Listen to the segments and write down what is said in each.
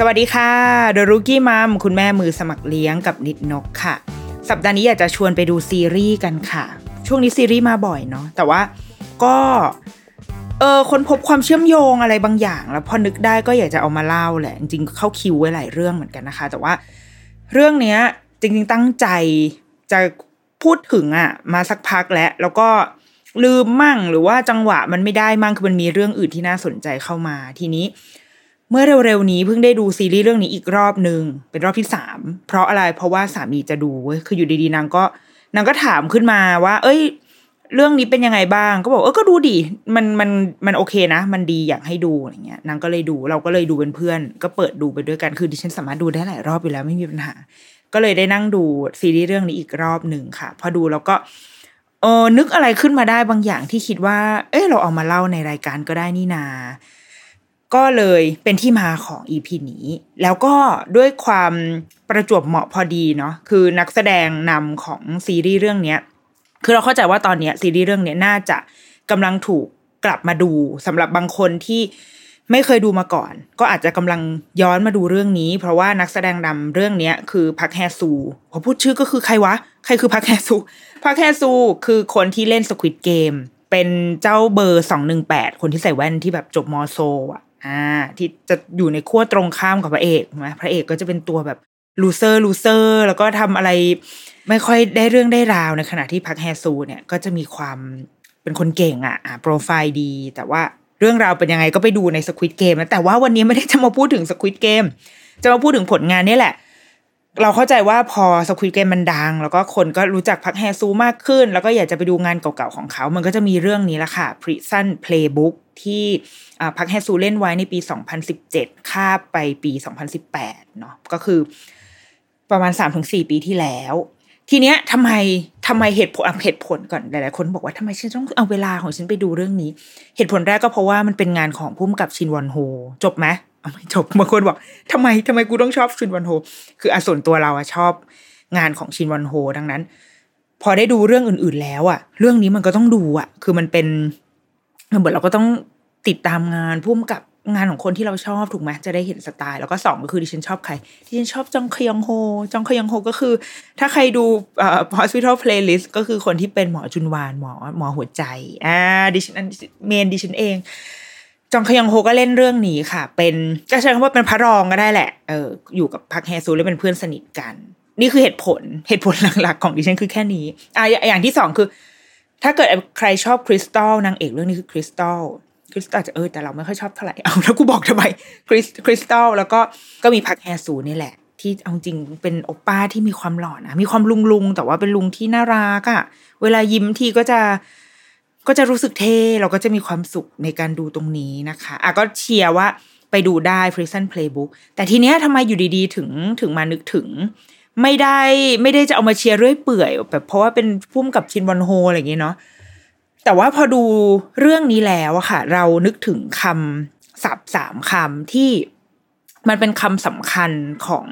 สวัสดีค่ะเดรุกี้มัมคุณแม่มือสมัครเลี้ยงกับนิดนกค่ะ สัปดาห์นี้อยากจะชวนไปดูซีรีส์กันค่ะ ช่วงนี้ซีรีส์มาบ่อยเนาะแต่ว่าก็เออคนพบความเชื่อมโยงอะไรบางอย่าง แล้วพอนึกได้ก็อยากจะเอามาเล่าแหละ จริงๆเข้าคิวไว้หลายเรื่องเหมือนกันนะคะ แต่ว่าเรื่องเนี้ย จริง ๆ ตั้งใจจะพูดถึงอะมาสักพักแล้ว แล้วก็ลืมมั่งหรือว่าจังหวะมันไม่ได้มั่งคือมันมีเรื่องอื่นที่น่าสนใจเข้ามาทีนี้ เมื่อเร็วๆนี้เพิ่งได้ดูซีรีส์เรื่องนี้อีกรอบหนึ่งเป็นรอบที่สามเพราะอะไรเพราะว่าสามีจะดูเว้ยคืออยู่ดีๆนางก็นางก็ถามขึ้นมาว่า เอ้ย เรื่องนี้เป็นยังไงบ้าง ก็บอกเออก็ดูดิมันมันมันโอเคนะ มันดีอยากให้ดูอะไรเงี้ยนางก็เลยดูเราก็เลยดูเป็นเพื่อน ก็เปิดดูไปด้วยกันคือดิฉันสามารถดูได้หลายรอบอยู่แล้วไม่มีปัญหา ก็เลยได้นั่งดูซีรีส์เรื่องนี้อีกรอบหนึ่งค่ะ พอดูแล้วก็เออนึกอะไรขึ้นมาได้บางอย่างที่คิดว่า เอ้เราเอามาเล่าในรายการก็ได้นี่นา ก็เลยเป็นที่มาของ EP นี้ แล้วก็ด้วยความประจวบเหมาะพอดีเนาะคือนักแสดงนำของซีรีส์เรื่องนี้คือเราเข้าใจว่าตอนนี้ซีรีส์เรื่องนี้น่าจะกำลังถูกกลับมาดูสำหรับบางคนที่ไม่เคยดูมาก่อน ก็อาจจะกำลังย้อนมาดูเรื่องนี้ เพราะว่านักแสดงนำเรื่องนี้คือพักแฮซูพอพูดชื่อก็คือใครวะ ใครคือพักแฮซูพักแฮซูคือคนที่เล่น Squid Game เป็นเจ้าเบอร์สองหนึ่งแปดคนที่ใส่แว่นที่แบบจบม.โซลอะอ่าที่จะอยู่ในขั้วตรงข้ามกับพระเอกไหมพระเอกก็จะเป็นตัวแบบ loser loser แล้วก็ทำอะไรไม่ค่อยได้เรื่องได้ราวในขณะที่พักแฮซูเนี่ยก็จะมีความเป็นคนเก่งอะอ่าโปรไฟล์ดี แต่ว่าเรื่องราวเป็นยังไงก็ไปดูใน Squid Game นะแต่ว่าวันนี้ไม่ได้จะมาพูดถึง Squid Gameจะมาพูดถึงผลงานนี่แหละ เราเข้าใจว่าพอสควิตเกมมันดัง แล้วก็คนก็รู้จักพักแฮซูมากขึ้น แล้วก็อยากจะไปดูงานเก่าๆของเขา มันก็จะมีเรื่องนี้ละค่ะ Prison Playbook ที่พักแฮซูเล่นไว้ในปี 2017คาบไปปี 2018 เนาะก็คือ ประมาณ 3-4 ปีที่แล้ว ทีเนี้ยทำไมทำไมเหตุผลเหตุผลก่อนหลายๆคนบอกว่าทำไมฉันต้องเอาเวลาของฉันไปดูเรื่องนี้ เหตุผลแรกก็เพราะว่ามันเป็นงานของพุ่มกับชินวอนโฮจบไหมไม่จบบางคนบอกทำไมทำไมกูต้องชอบชินวอนโฮ คืออะส่วนตัวเราอะชอบงานของชินวอนโฮ ดังนั้น พอได้ดูเรื่องอื่น ๆ แล้วอะเรื่องนี้มันก็ต้องดูอะคือมันเป็น เหมือนเราก็ต้องติดตามงานพุ่มกับงานของคนที่เราชอบถูกไหมจะได้เห็นสไตล์ แล้วก็สองก็คือดิฉันชอบใครดิฉันชอบจองคยองโฮ จองคยองโฮก็คือ ถ้าใครดูเอ่อ hospital playlist ก็คือคนที่เป็นหมอจุนวานหมอหมอหัวใจอ่าดิฉันเมนดิฉันเอง จองคยองโฮก็เล่นเรื่องนี้ค่ะ เป็นก็ใช้คำว่าเป็นพระรองก็ได้แหละเอออยู่กับพักแฮซูและเป็นเพื่อนสนิทกัน นี่คือเหตุผลเหตุผลหลักๆ ของดิฉันคือแค่นี้อ่าอย่างที่สองคือ ถ้าเกิดใครชอบคริสตัลนางเอกเรื่องนี้คือคริสตัลคริสตัลจะเออแต่เราไม่ค่อยชอบเท่าไหร่เอาแล้วกูบอกทำไมคริสคริสตัลแล้วก็ก็มีพักแฮซูนี่แหละ ที่เอาจริงเป็นโอป้าที่มีความหล่อนะมีความลุงลุงแต่ว่าเป็นลุงที่น่ารักอะ่ะเวลายิ้มทีก็จะก็จะรู้สึกเท่เราก็จะมีความสุขในการดูตรงนี้นะคะอะก็เชียร์ว่าไปดูได้ Prison Playbook แต่ทีเนี้ยทำไมอยู่ดีๆ ถึงถึงมานึกถึง ไม่ได้ไม่ได้จะเอามาเชียร์เรื่อยเปื่อยแบบเพราะว่าเป็นพุ่มกับชินวอนโฮอะไรอย่างเงี้ยเนาะแต่ว่าพอดูเรื่องนี้แล้วอะค่ะ เรานึกถึงคำศัพท์สามคำที่มันเป็นคำสำคัญของ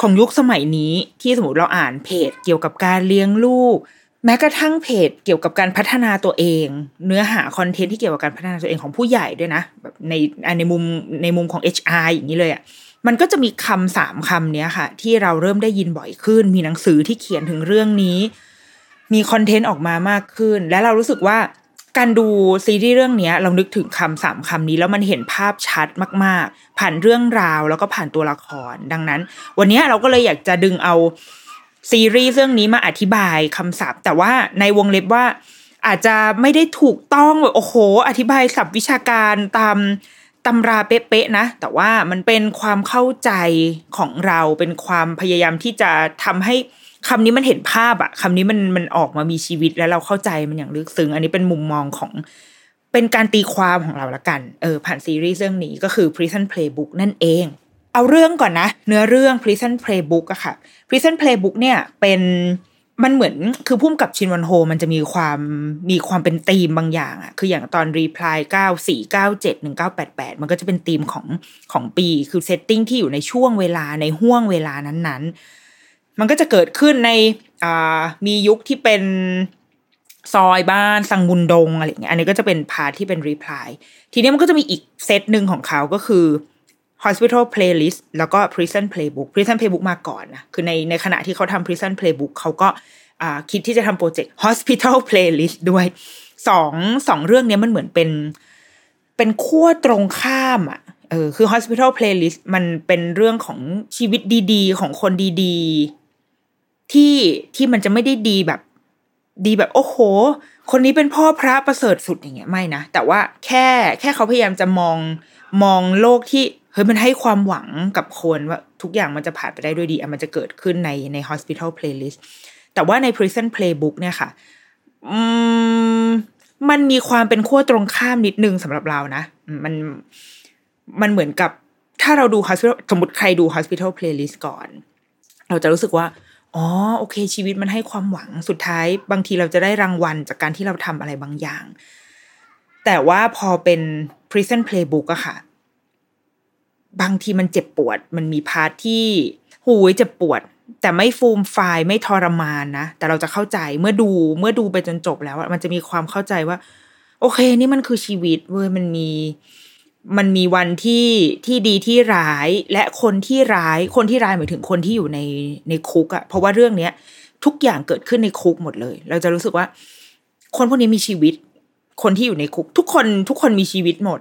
ของยุคสมัยนี้ที่สมมติเราอ่านเพจเกี่ยวกับการเลี้ยงลูก แม้กระทั่งเพจเกี่ยวกับการพัฒนาตัวเอง เนื้อหาคอนเทนต์ที่เกี่ยวกับการพัฒนาตัวเองของผู้ใหญ่ด้วยนะแบบในในมุมในมุมของ HR อย่างนี้เลยอะ่ะ มันก็จะมีคำสามคำเนี้ยค่ะ ที่เราเริ่มได้ยินบ่อยขึ้น มีหนังสือที่เขียนถึงเรื่องนี้ มีคอนเทนต์ออกมามากขึ้น และเรารู้สึกว่าการดูซีรีส์เรื่องนี้เรานึกถึงคำสามคำนี้แล้วมันเห็นภาพชัดมาก ๆ ผ่านเรื่องราวแล้วก็ผ่านตัวละคร ดังนั้น วันนี้เราก็เลยอยากจะดึงเอาซีรีส์เรื่องนี้มาอธิบายคำศัพท์ แต่ว่าในวงเล็บว่าอาจจะไม่ได้ถูกต้องแบบโอ้โห อธิบายศัพท์วิชาการตาม ตำราเป๊ะๆนะ แต่ว่ามันเป็นความเข้าใจของเราเป็นความพยายามที่จะทำให้คำนี้มันเห็นภาพอะคำนี้มันมันออกมามีชีวิตแล้วเราเข้าใจมันอย่างลึกซึ้งอันนี้เป็นมุมมองของเป็นการตีความของเราละกันเออผ่านซีรีส์เรื่องนี้ก็คือ Prison Playbook นั่นเอง เอาเรื่องก่อนนะ เนื้อเรื่อง Prison Playbook อะค่ะ Prison Playbook เนี่ยเป็น มันเหมือนคือพุ่มกับชินวันโฮ มันจะมีความมีความเป็นธีมบางอย่างอะคืออย่างตอน Reply 9 4 9 7 1 9 8 8มันก็จะเป็นธีมของของปี คือเซตติ้งที่อยู่ในช่วงเวลาในห่วงเวลานั้นๆ มันก็จะเกิดขึ้นในอ่ามียุคที่เป็นซอยบ้านซังมุนดงอะไรเงี้ยอันนี้ก็จะเป็น part ที่เป็น Reply ทีนี้มันก็จะมีอีกเซตหนึ่งของเขาก็คือ Hospital Playlist แล้วก็ Prison Playbook Prison Playbook มาก่อนนะคือในในขณะที่เขาทำ Prison Playbook เขาก็คิดที่จะทำโปรเจกต์ Hospital Playlist ด้วยสองสองเรื่องนี้มันเหมือนเป็น เป็นขั้วตรงข้ามอะเออคือ Hospital Playlist มันเป็นเรื่องของชีวิตดีๆ ของคนดีๆ ที่ที่มันจะไม่ได้ดีแบบ ดีแบบโอ้โห คนนี้เป็นพ่อพระประเสริฐสุดอย่างเงี้ยไม่นะ แต่ว่าแค่แค่เขาพยายามจะมองมองโลกที่ เฮ้ยมันให้ความหวังกับคนว่าทุกอย่างมันจะผ่านไปได้ด้วยดีอะมันจะเกิดขึ้นในใน hospital playlist แต่ว่าใน prison playbook เนี่ยค่ะ อืมมันมีความเป็นขั้วตรงข้ามนิดนึงสำหรับเรานะ มันมันเหมือนกับถ้าเราดู hospital สมมติใครดู hospital playlist ก่อน เราจะรู้สึกว่า อ๋อ โอเค ชีวิตมันให้ความหวังสุดท้าย บางทีเราจะได้รางวัลจากการที่เราทำอะไรบางอย่าง แต่ว่าพอเป็น prison playbook อะค่ะ บางทีมันเจ็บปวด มันมีพาร์ทที่หูยเจ็บปวด แต่ไม่ฟูมไฟไม่ทรมานนะ แต่เราจะเข้าใจเมื่อดูเมื่อดูไปจนจบแล้วมันจะมีความเข้าใจว่า โอเค นี่มันคือชีวิตเว้ยมันมีมันมีวันที่ที่ดีที่ร้ายและคนที่ร้ายคนที่ร้ายหมายถึงคนที่อยู่ในในคุกอะเพราะว่าเรื่องเนี้ย ทุกอย่างเกิดขึ้นในคุกหมดเลย เราจะรู้สึกว่า คนพวกนี้มีชีวิต คนที่อยู่ในคุก ทุกคนทุกคนมีชีวิตหมด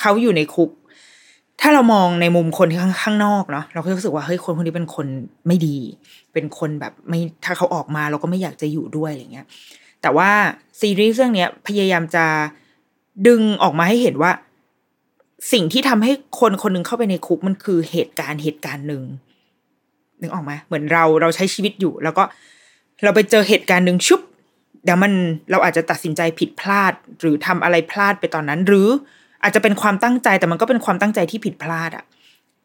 เขาอยู่ในคุก ถ้าเรามองในมุมคนที่ข้างนอกเนาะเราก็รู้สึกว่าเฮ้ยคนคนนี้เป็นคนไม่ดี เป็นคนแบบไม่ถ้าเขาออกมาเราก็ไม่อยากจะอยู่ด้วยอะไรเงี้ยแต่ว่าซีรีส์เรื่องเนี้ยพยายามจะดึงออกมาให้เห็นว่า สิ่งที่ทำให้คนคนนึงเข้าไปในคุกมันคือเหตุการณ์เหตุการณ์หนึ่งนึกออกไหมเหมือนเราเราใช้ชีวิตอยู่ แล้วก็เราไปเจอเหตุการณ์หนึ่งชุบเดี๋ยวมันเราอาจจะตัดสินใจผิดพลาด หรือทำอะไรพลาดไปตอนนั้น หรือ อาจจะเป็นความตั้งใจแต่มันก็เป็นความตั้งใจที่ผิดพลาดอะ่ะ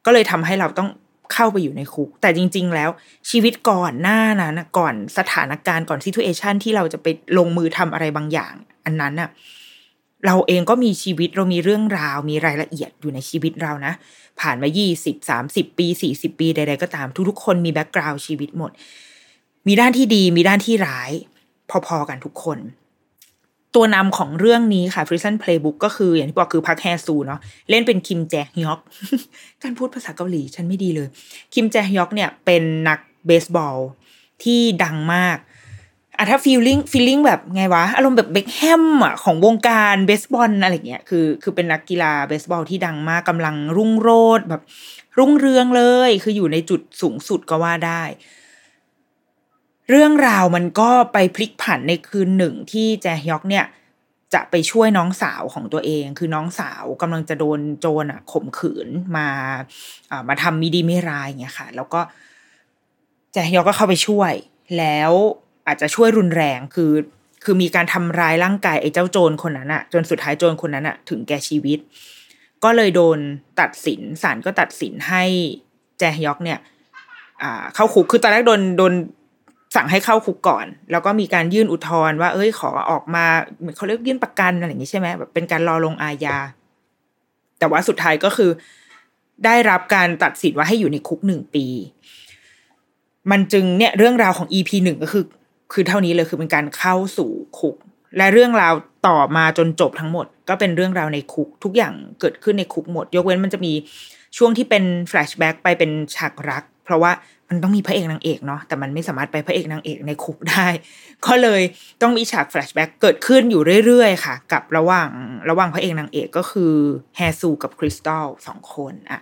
ก็เลยทำให้เราต้องเข้าไปอยู่ในคุก แต่จริง ๆ แล้วชีวิตก่อนหน้านั้นก่อนสถานการณ์ก่อน situation ที่เราจะไปลงมือทำอะไรบางอย่าง อันนั้นน่ะเราเองก็มีชีวิตเรามีเรื่องราว มีรายละเอียดอยู่ในชีวิตเรานะ ผ่านมายี่สิบสามสิบปีสี่สิบปีใด ๆ ก็ตามทุกๆคนมี background ชีวิตหมด มีด้านที่ดีมีด้านที่ร้าย พอๆกันทุกคน ตัวนำของเรื่องนี้ค่ะ Prison Playbook ก็คืออย่างที่บอกคือพักแฮซูเนาะเล่นเป็นคิมแจฮยอก การพูดภาษาเกาหลีฉันไม่ดีเลย คิมแจฮยอกเนี่ยเป็นนักเบสบอลที่ดังมากอะถ้า feeling feeling แบบไงวะ อารมณ์แบบเบ็คแฮมอะของวงการเบสบอลอะไรเงี้ยคือคือเป็นนักกีฬาเบสบอลที่ดังมากกำลังรุ่งโรจน์แบบรุ่งเรืองเลย คืออยู่ในจุดสูงสุดก็ว่าได้ เรื่องราวมันก็ไปพลิกผันในคืนหนึ่งที่แจฮยอกเนี่ยจะไปช่วยน้องสาวของตัวเอง คือน้องสาวกำลังจะโดนโจรอะข่มขืนมาอ่ามาทำมิดีไม่ร้ายเงี้ยค่ะ แล้วก็แจฮยอกก็เข้าไปช่วย แล้วอาจจะช่วยรุนแรงคือคือมีการทำร้ายร่างกายไอ้เจ้าโจรคนนั้นอะจนสุดท้ายโจรคนนั้นอะถึงแก่ชีวิต ก็เลยโดนตัดสินศาลก็ตัดสินให้แจฮยอกเนี่ยอ่าเข้าคุกคือตอนแรกโดนโดน สั่งให้เข้าคุกก่อน แล้วก็มีการยื่นอุทธรณ์ว่า เอ้ยขอออกมาเขาเรียกยื่นประกันอะไรอย่างนี้ใช่ไหมแบบเป็นการรอลงอาญาแต่ว่าสุดท้ายก็คือ ได้รับการตัดสินว่าให้อยู่ในคุกหนึ่งปี มันจึงเนี่ยเรื่องราวของ EP หนึ่งก็คือ คือเท่านี้เลยคือเป็นการเข้าสู่คุก และเรื่องราวต่อมาจนจบทั้งหมด ก็เป็นเรื่องราวในคุกทุกอย่างเกิดขึ้นในคุกหมด ยกเว้นมันจะมีช่วงที่เป็น flashback ไปเป็นฉากรัก เพราะว่า มันต้องมีพระเอกนางเอกเนาะแต่มันไม่สามารถไปพระเอกนางเอกในคุกได้ ก็เลยต้องมีฉาก flashback เกิดขึ้นอยู่เรื่อยๆค่ะ กับระหว่างระหว่างพระเอกนางเอกก็คือแฮซูกับคริสตัลสองคนอะ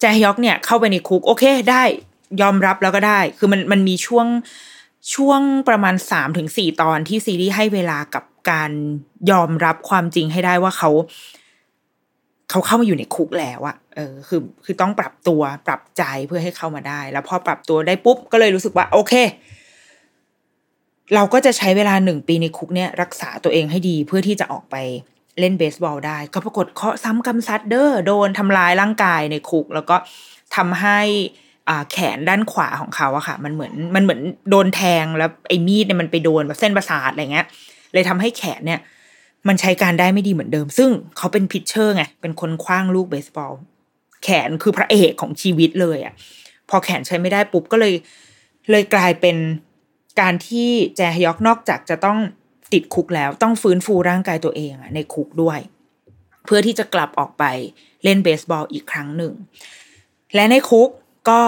แจฮยอกเนี่ยเข้าไปในคุกโอเคได้ยอมรับแล้วก็ได้ คือมันมันมีช่วงช่วงประมาณสามถึงสี่ตอนที่ซีรีส์ให้เวลากับการยอมรับความจริงให้ได้ว่าเขา เขาเข้ามาอยู่ในคุกแล้วอะเออคือคือต้องปรับตัวปรับใจเพื่อให้เข้ามาได้ แล้วพอปรับตัวได้ปุ๊บก็เลยรู้สึกว่า โอเค เราก็จะใช้เวลาหนึ่งปีในคุกเนี่ย รักษาตัวเองให้ดีเพื่อที่จะออกไปเล่นเบสบอลได้ ก็ปรากฏเคาะซ้ำกำซัดเดอร์โดนทำลายร่างกายในคุก แล้วก็ทำให้อ่าแขนด้านขวาของเขาอะค่ะ มันเหมือนมันเหมือนโดนแทงแล้วไอ้มีดเนี่ยมันไปโดนแบบเส้นประสาทอะไรเงี้ย เลยทำให้แขนเนี่ย มันใช้การได้ไม่ดีเหมือนเดิม ซึ่งเขาเป็นพิชเชอร์ไง เป็นคนคว้างลูกเบสบอล แขนคือพระเอกของชีวิตเลยอะ่ะ พอแขนใช้ไม่ได้ปุ๊บก็เลย เลยกลายเป็นการที่แจฮยอกนอกจากจะต้องติดคุกแล้ว ต้องฟื้นฟูร่างกายตัวเองอะในคุกด้วย เพื่อที่จะกลับออกไปเล่นเบสบอลอีกครั้งหนึ่ง และในคุกก็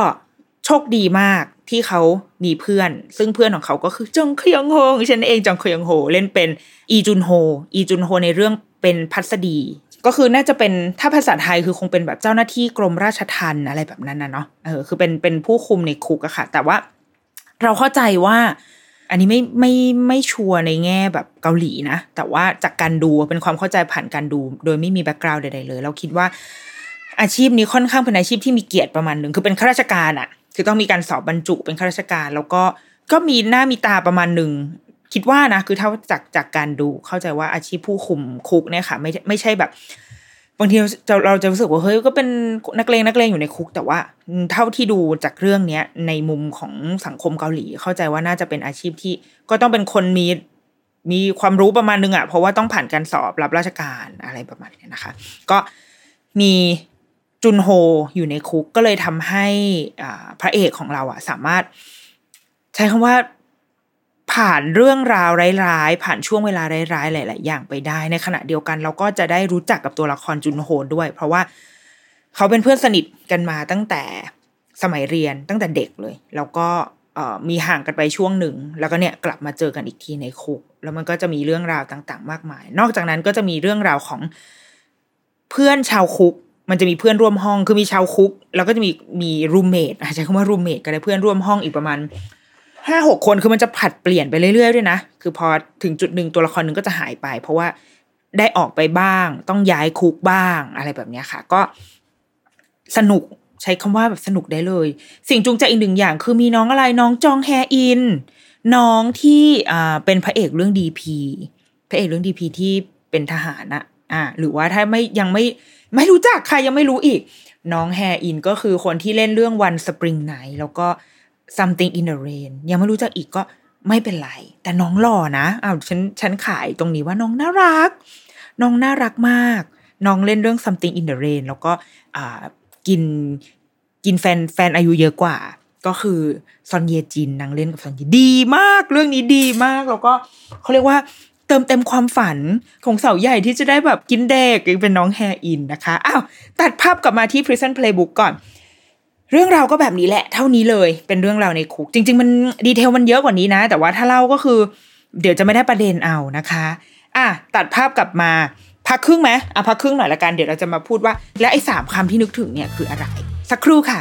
โชคดีมาก ที่เขามีเพื่อน ซึ่งเพื่อนของเขาก็คือจงเคยองโฮฉันเองจงเคยองโฮเล่นเป็นอีจุนโฮอีจุนโฮในเรื่องเป็นพัสดี ก็คือน่าจะเป็นถ้าภาษาไทยคือคงเป็นแบบเจ้าหน้าที่กรมราชทัณฑ์อะไรแบบนั้นนะเนาะเออคือเป็นเป็นผู้คุมในคุกอะค่ะ แต่ว่าเราเข้าใจว่า อันนี้ไม่ไม่ไม่ชัวร์ในแง่แบบเกาหลีนะ แต่ว่าจากการดูเป็นความเข้าใจผ่านการดู โดยไม่มีแบ็กกราวด์ใดๆเลย เราคิดว่าอาชีพนี้ค่อนข้างเป็นอาชีพที่มีเกียรติประมาณหนึ่งคือเป็นข้าราชการอะ คือต้องมีการสอบบรรจุเป็นข้าราชการ แล้วก็ก็มีหน้ามีตาประมาณหนึ่งคิดว่านะคือเท่าจากจากการดูเข้าใจว่าอาชีพผู้คุมคุกเนี่ยค่ะ ไม่ไม่ใช่แบบ บางทีเราเราจะรู้สึกว่าเฮ้ยก็เป็นนักเลงนักเลงอยู่ในคุก แต่ว่า เท่าที่ดูจากเรื่องเนี้ยในมุมของสังคมเกาหลี เข้าใจว่าน่าจะเป็นอาชีพที่ก็ต้องเป็นคนมีมีความรู้ประมาณนึงอะ่ะเพราะว่าต้องผ่านการสอบรับราชการอะไรประมาณนี้นะคะ ก็มี จุนโฮอยู่ในคุกก็เลยทำให้พระเอกของเราอะสามารถ ใช้คำว่าผ่านเรื่องราวร้ายๆ ผ่านช่วงเวลาร้ายๆ หลาย ๆ อย่างไปได้ ในขณะเดียวกัน เราก็จะได้รู้จักกับตัวละครจุนโฮด้วย เพราะว่าเขาเป็นเพื่อนสนิทกันมาตั้งแต่สมัยเรียนตั้งแต่เด็กเลย แล้วก็มีห่างกันไปช่วงหนึ่ง แล้วก็เนี่ยกลับมาเจอกันอีกทีในคุก แล้วมันก็จะมีเรื่องราวต่าง ๆ มากมาย นอกจากนั้นก็จะมีเรื่องราวของเพื่อนชาวคุก มันจะมีเพื่อนร่วมห้องคือมีชาวคุก แล้วก็จะมีมีรูมเมทใช้คำว่ารูมเมทก็ได้เพื่อนร่วมห้องอีกประมาณห้าหกคนคือมันจะผัดเปลี่ยนไปเรื่อยๆด้วยนะคือพอถึงจุดหนึ่งตัวละครหนึ่งก็จะหายไป เพราะว่าได้ออกไปบ้าง ต้องย้ายคุกบ้างอะไรแบบนี้ค่ะ ก็สนุกใช้คำว่าแบบสนุกได้เลย สิ่งจูงใจอีกหนึ่งอย่าง คือมีน้องอะไรน้องจองแฮอิน น้องที่อ่าเป็นพระเอกเรื่องดีพีพระเอกเรื่องดีพีที่เป็นทหารอะอ่า หรือว่าถ้าไม่ยังไม่ ไม่รู้จักใครยังไม่รู้อีก น้องแฮอินก็คือคนที่เล่นเรื่องวันสปริงไนแล้วก็ something in the rain ยังไม่รู้จักอีกก็ไม่เป็นไร แต่น้องหล่อนะอ้าวฉันฉันขายตรงนี้ว่าน้องน่ารัก น้องน่ารักมาก น้องเล่นเรื่อง something in the rain แล้วก็อ่ากินกินแฟนแฟนอายุเยอะกว่า ก็คือซอนเยจินนางเล่นกับซอนเยดีมาก เรื่องนี้ดีมาก แล้วก็เขาเรียกว่า ติมเต็มความฝันของสาวใหญ่ที่จะได้แบบกินเด็กเป็นน้องแฮอินนะคะอ้าวตัดภาพกลับมาที่ Prison Playbook ก่อน เรื่องราวก็แบบนี้แหละเท่านี้เลยเป็นเรื่องราวในคุก จริง ๆ มันดีเทลมันเยอะกว่านี้นะ แต่ว่าถ้าเล่าก็คือ เดี๋ยวจะไม่ได้ประเด็นเอานะคะอะตัดภาพกลับมาพักครึ่งไหมอะพักครึ่งหน่อยละกันเดี๋ยวเราจะมาพูดว่า และไอ้สามคำที่นึกถึงเนี่ยคืออะไร สักครู่ค่ะ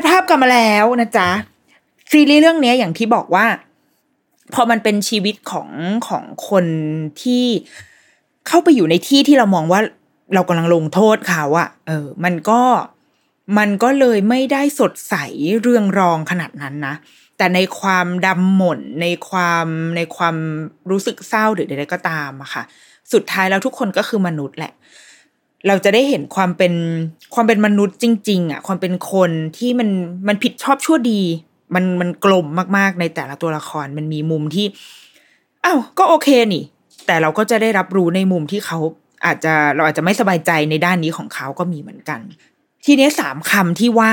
ดภาพกลับมาแล้วนะจ๊ะซีรีส์เรื่องนี้อย่างที่บอกว่า พอมันเป็นชีวิตของของคนที่เข้าไปอยู่ในที่ที่เรามองว่าเรากำลังลงโทษเขาอะเออ มันก็มันก็เลยไม่ได้สดใสเรื่องรองขนาดนั้นนะ แต่ในความดำหม่นในความในความรู้สึกเศร้าหรือใดๆก็ตามอะค่ะ สุดท้ายแล้วทุกคนก็คือมนุษย์แหละ เราจะได้เห็นความเป็นความเป็นมนุษย์จริง ๆอะความเป็นคนที่มันมันผิดชอบชั่วดี มันมันกลมมากๆในแต่ละตัวละครมันมีมุมที่อ้าวก็โอเคนี่ แต่เราก็จะได้รับรู้ในมุมที่เขาอาจจะเราอาจจะไม่สบายใจในด้านนี้ของเขาก็มีเหมือนกัน ทีนี้สามคำที่ว่า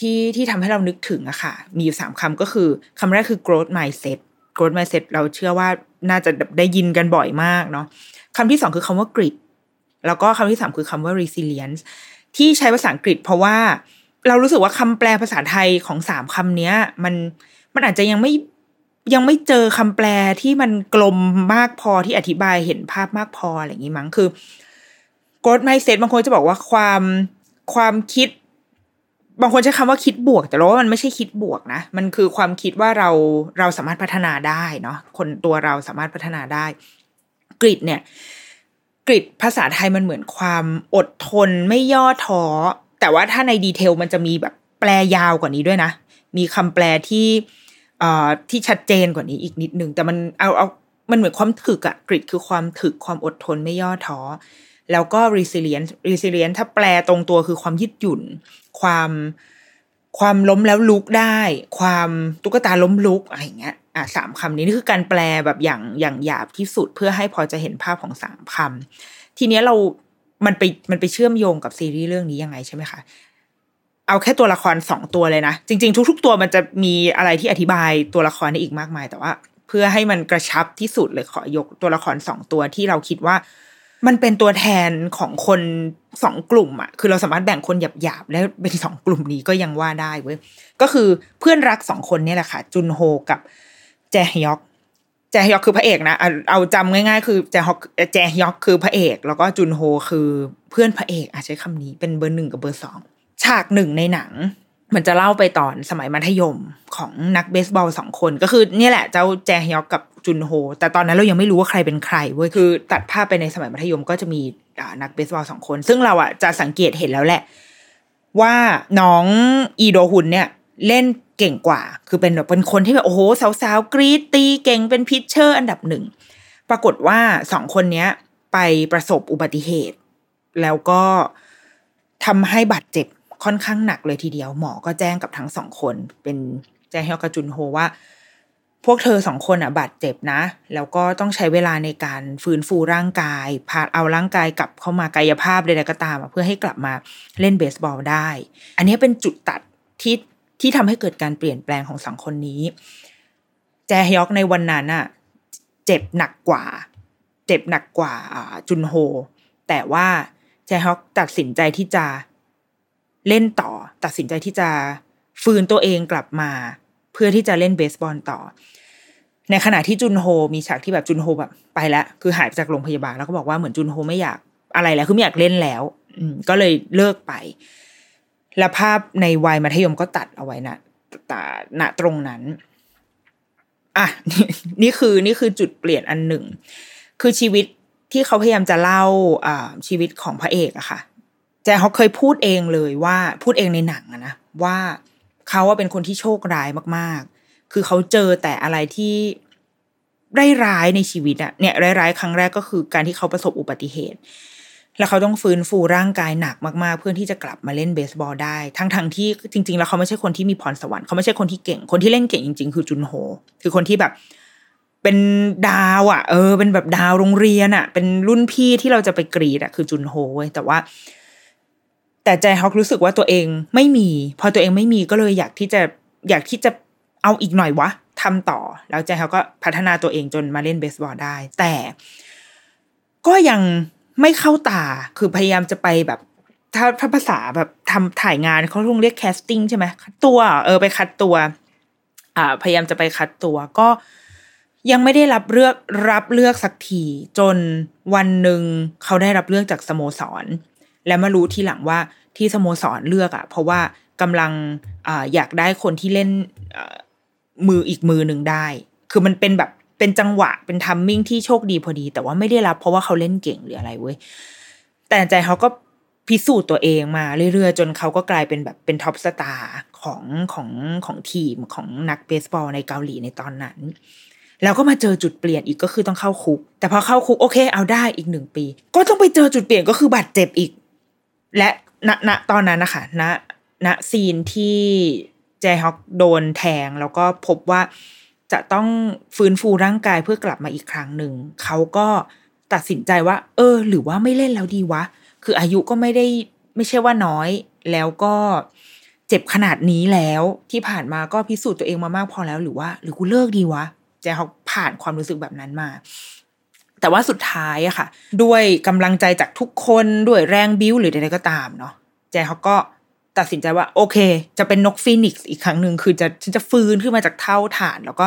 ที่ที่ทำให้เรานึกถึงอะค่ะ มีอยู่สามคำก็คือคำแรกคือ growth mindset growth mindset เราเชื่อว่าน่าจะได้ยินกันบ่อยมากเนาะคำที่สองคือคำว่า grit แล้วก็คำที่สามคือคำว่า resilience ที่ใช้ภาษาอังกฤษเพราะว่าเรารู้สึกว่าคำแปลภาษาไทยของสามคำนี้มันมันอาจจะยังไม่ยังไม่เจอคำแปลที่มันกลมมากพอที่อธิบายเห็นภาพมากพออะไรอย่างนี้มั้งคือ growth mindset บางคนจะบอกว่าความความคิด บางคนใช้คำว่าคิดบวก แต่เราว่ามันไม่ใช่คิดบวกนะ มันคือความคิดว่าเราเราสามารถพัฒนาได้เนาะคนตัวเราสามารถพัฒนาได้กริดเนี่ย กริดภาษาไทยมันเหมือนความอดทนไม่ย่อท้อแต่ว่าถ้าในดีเทลมันจะมีแบบแปลยาวกว่านี้ด้วยนะ มีคำแปลที่เอ่อที่ชัดเจนกว่านี้อีกนิดนึงแต่มันเอาเอามันเหมือนความถึกอะกริดคือความถึกความอดทนไม่ย่อท้อแล้วก็ resilient resilient ถ้าแปลตรงตัวคือความยืดหยุ่น ความความล้มแล้วลุกได้ ความตุ๊กตาล้มลุกอะไรอย่างเงี้ย อะสามคำนี้นี่คือการแปลแบบอย่างอย่างหยาบที่สุดเพื่อให้พอจะเห็นภาพของสามคำทีเนี้ยเรา มันไปมันไปเชื่อมโยงกับซีรีส์เรื่องนี้ยังไงใช่ไหมคะเอาแค่ตัวละครสองตัวเลยนะ จริง ๆ ทุก ๆ ตัวมันจะมีอะไรที่อธิบายตัวละครได้อีกมากมาย แต่ว่า เพื่อให้มันกระชับที่สุดเลยขอยกตัวละครสองตัวที่เราคิดว่า มันเป็นตัวแทนของคนสองกลุ่มอะคือเราสามารถแบ่งคนหยาบๆแล้วเป็นสองกลุ่มนี้ก็ยังว่าได้เว้ยก็คือเพื่อนรักสองคนนี่แหละค่ะ จุนโฮกับ แจฮยอก แจฮยอกคือพระเอกนะเอาเอาจำง่ายๆ คือแจฮอกแจฮยอกคือพระเอก แล้วก็จุนโฮคือเพื่อนพระเอกอาใช้คำนี้เป็นเบอร์หนึ่งกับเบอร์สองฉากหนึ่งในหนังมันจะเล่าไปตอนสมัยมัธยมของนักเบสบอลสองคนก็คือเนี่ยแหละเจ้าแจฮยอกกับจุนโฮ แต่ตอนนั้นเรายังไม่รู้ว่าใครเป็นใครเว้ยคือ ตัดภาพไปในสมัยมัธยมก็จะมีนักเบสบอลสองคน ซึ่งเราอะจะสังเกตเห็นแล้วแหละ ว่าน้องอีโดฮุนเนี่ย เล่น เก่งกว่า คือเป็นแบบเป็นคนที่แบบโอ้โหสาวๆกรี๊ดตีเก่งเป็น pitcher อันดับหนึ่ง ปรากฏว่าสองคนเนี้ย ไปประสบอุบัติเหตุ แล้วก็ทำให้บาดเจ็บค่อนข้างหนักเลยทีเดียว หมอก็แจ้งกับทั้งสองคน เป็นแจ้งให้กับจุนโฮว่า พวกเธอสองคนอะบาดเจ็บนะ แล้วก็ต้องใช้เวลาในการฟื้นฟูร่างกายพาเอาร่างกายกลับเข้ามากายภาพใดๆก็ตามเพื่อให้กลับมาเล่นเบสบอลได้ อันนี้เป็นจุดตัดที่ ที่ทำให้เกิดการเปลี่ยนแปลงของสองคนนี้ แจฮยอกในวันนั้นอะเจ็บหนักกว่า เจ็บหนักกว่าจุนโฮ แต่ว่าแจฮยอกตัดสินใจที่จะเล่นต่อ ตัดสินใจที่จะฟื้นตัวเองกลับมา เพื่อที่จะเล่นเบสบอลต่อ ในขณะที่จุนโฮ มีฉากที่แบบจุนโฮแบบไปแล้วคือหายจากโรงพยาบาลแล้วก็บอกว่าเหมือนจุนโฮไม่อยากอะไรแล้วคือไม่อยากเล่นแล้ว อืมก็เลยเลิกไป และภาพในวัยมัธยมก็ตัดเอาไว้นะแต่ณตรงนั้น อะนี่คือนี่คือจุดเปลี่ยนอันหนึ่ง คือชีวิตที่เขาพยายามจะเล่าชีวิตของพระเอกอะค่ะแจเขาเคยพูดเองเลยว่าพูดเองในหนังนะว่าเขาว่าเป็นคนที่โชคร้ายมาก ๆ คือเขาเจอแต่อะไรที่ร้ายๆในชีวิตอะเนี่ยร้ายๆครั้งแรกก็คือการที่เขาประสบอุบัติเหตุ แล้วเขาต้องฟื้นฟูร่างกายหนักมากๆ เพื่อที่จะกลับมาเล่นเบสบอลได้ ทั้งทงที่จริง ๆ แล้วเขาไม่ใช่คนที่มีพรสวรรค์เขาไม่ใช่คนที่เก่ง คนที่เล่นเก่งจริง ๆ คือจุนโฮ คือคนที่แบบ เป็นดาวอะ่ะ เออ เป็นแบบดาวโรงเรียนอะ่ะ เป็นรุ่นพี่ที่เราจะไปกรี๊ดอะ่ะคือจุนโฮเว้ยแต่ว่า แต่แจฮยอกรู้สึกว่าตัวเองไม่มี พอตัวเองไม่มีก็เลยอยากที่จะอยากที่จะเอาอีกหน่อยวะทำต่อ แล้วใจเขาก็พัฒนาตัวเองจนมาเล่นเบสบอลได้ แต่ก็ยัง ไม่เข้าตาคือพยายามจะไปแบบถ้าถ้าภาษาแบบทำถ่ายงานเขาต้องเรียก casting ใช่ไหมคัดตัวเออไปคัดตัว อ่า พยายามจะไปคัดตัว ก็ยังไม่ได้รับเลือกรับเลือกสักทีจนวันหนึ่งเขาได้รับเลือกจากสโมสร และมารู้ทีหลังว่าที่สโมสรเลือกอะ่ะ เพราะว่ากำลังอาอยากได้คนที่เล่นมืออีกมือหนึ่งได้ คือมันเป็นแบบ เป็นจังหวะเป็นทัมมิ่งที่โชคดีพอดี แต่ว่าไม่ได้รับ เพราะว่าเขาเล่นเก่งหรืออะไรเว้ยแต่ใจเขาก็พิสูจน์ตัวเองมาเรื่อยๆ จนเขาก็กลายเป็นแบบเป็นท็อปสตาร์ของของของทีมของนักเบสบอลในเกาหลีในตอนนั้น แล้วก็มาเจอจุดเปลี่ยนอีกก็คือต้องเข้าคุก แต่พอเข้าคุกโอเคเอาได้อีกหนึ่งปี ก็ต้องไปเจอจุดเปลี่ยนก็คือบาดเจ็บอีก และณณตอนนั้นนะคะณณซีนที่แจฮอกโดนแทงแล้วก็พบว่า จะต้องฟื้นฟูร่างกายเพื่อกลับมาอีกครั้งหนึ่ง เขาก็ตัดสินใจว่า เออ หรือว่าไม่เล่นแล้วดีวะ คืออายุก็ไม่ได้ไม่ใช่ว่าน้อย แล้วก็เจ็บขนาดนี้แล้วที่ผ่านมาก็พิสูจน์ตัวเองมามากพอแล้วหรือว่า หรือกูเลิกดีวะแจฮอกผ่านความรู้สึกแบบนั้นมา แต่ว่าสุดท้ายอะค่ะ ด้วยกำลังใจจากทุกคนด้วยแรงบิ้วหรือใดๆก็ตามเนาะแจเขาก็ ตัดสินใจว่าโอเค จะเป็นนกฟีนิกซ์อีกครั้งหนึ่งคือจะฉันจะฟื้นขึ้นมาจากเท่าฐาน แล้วก็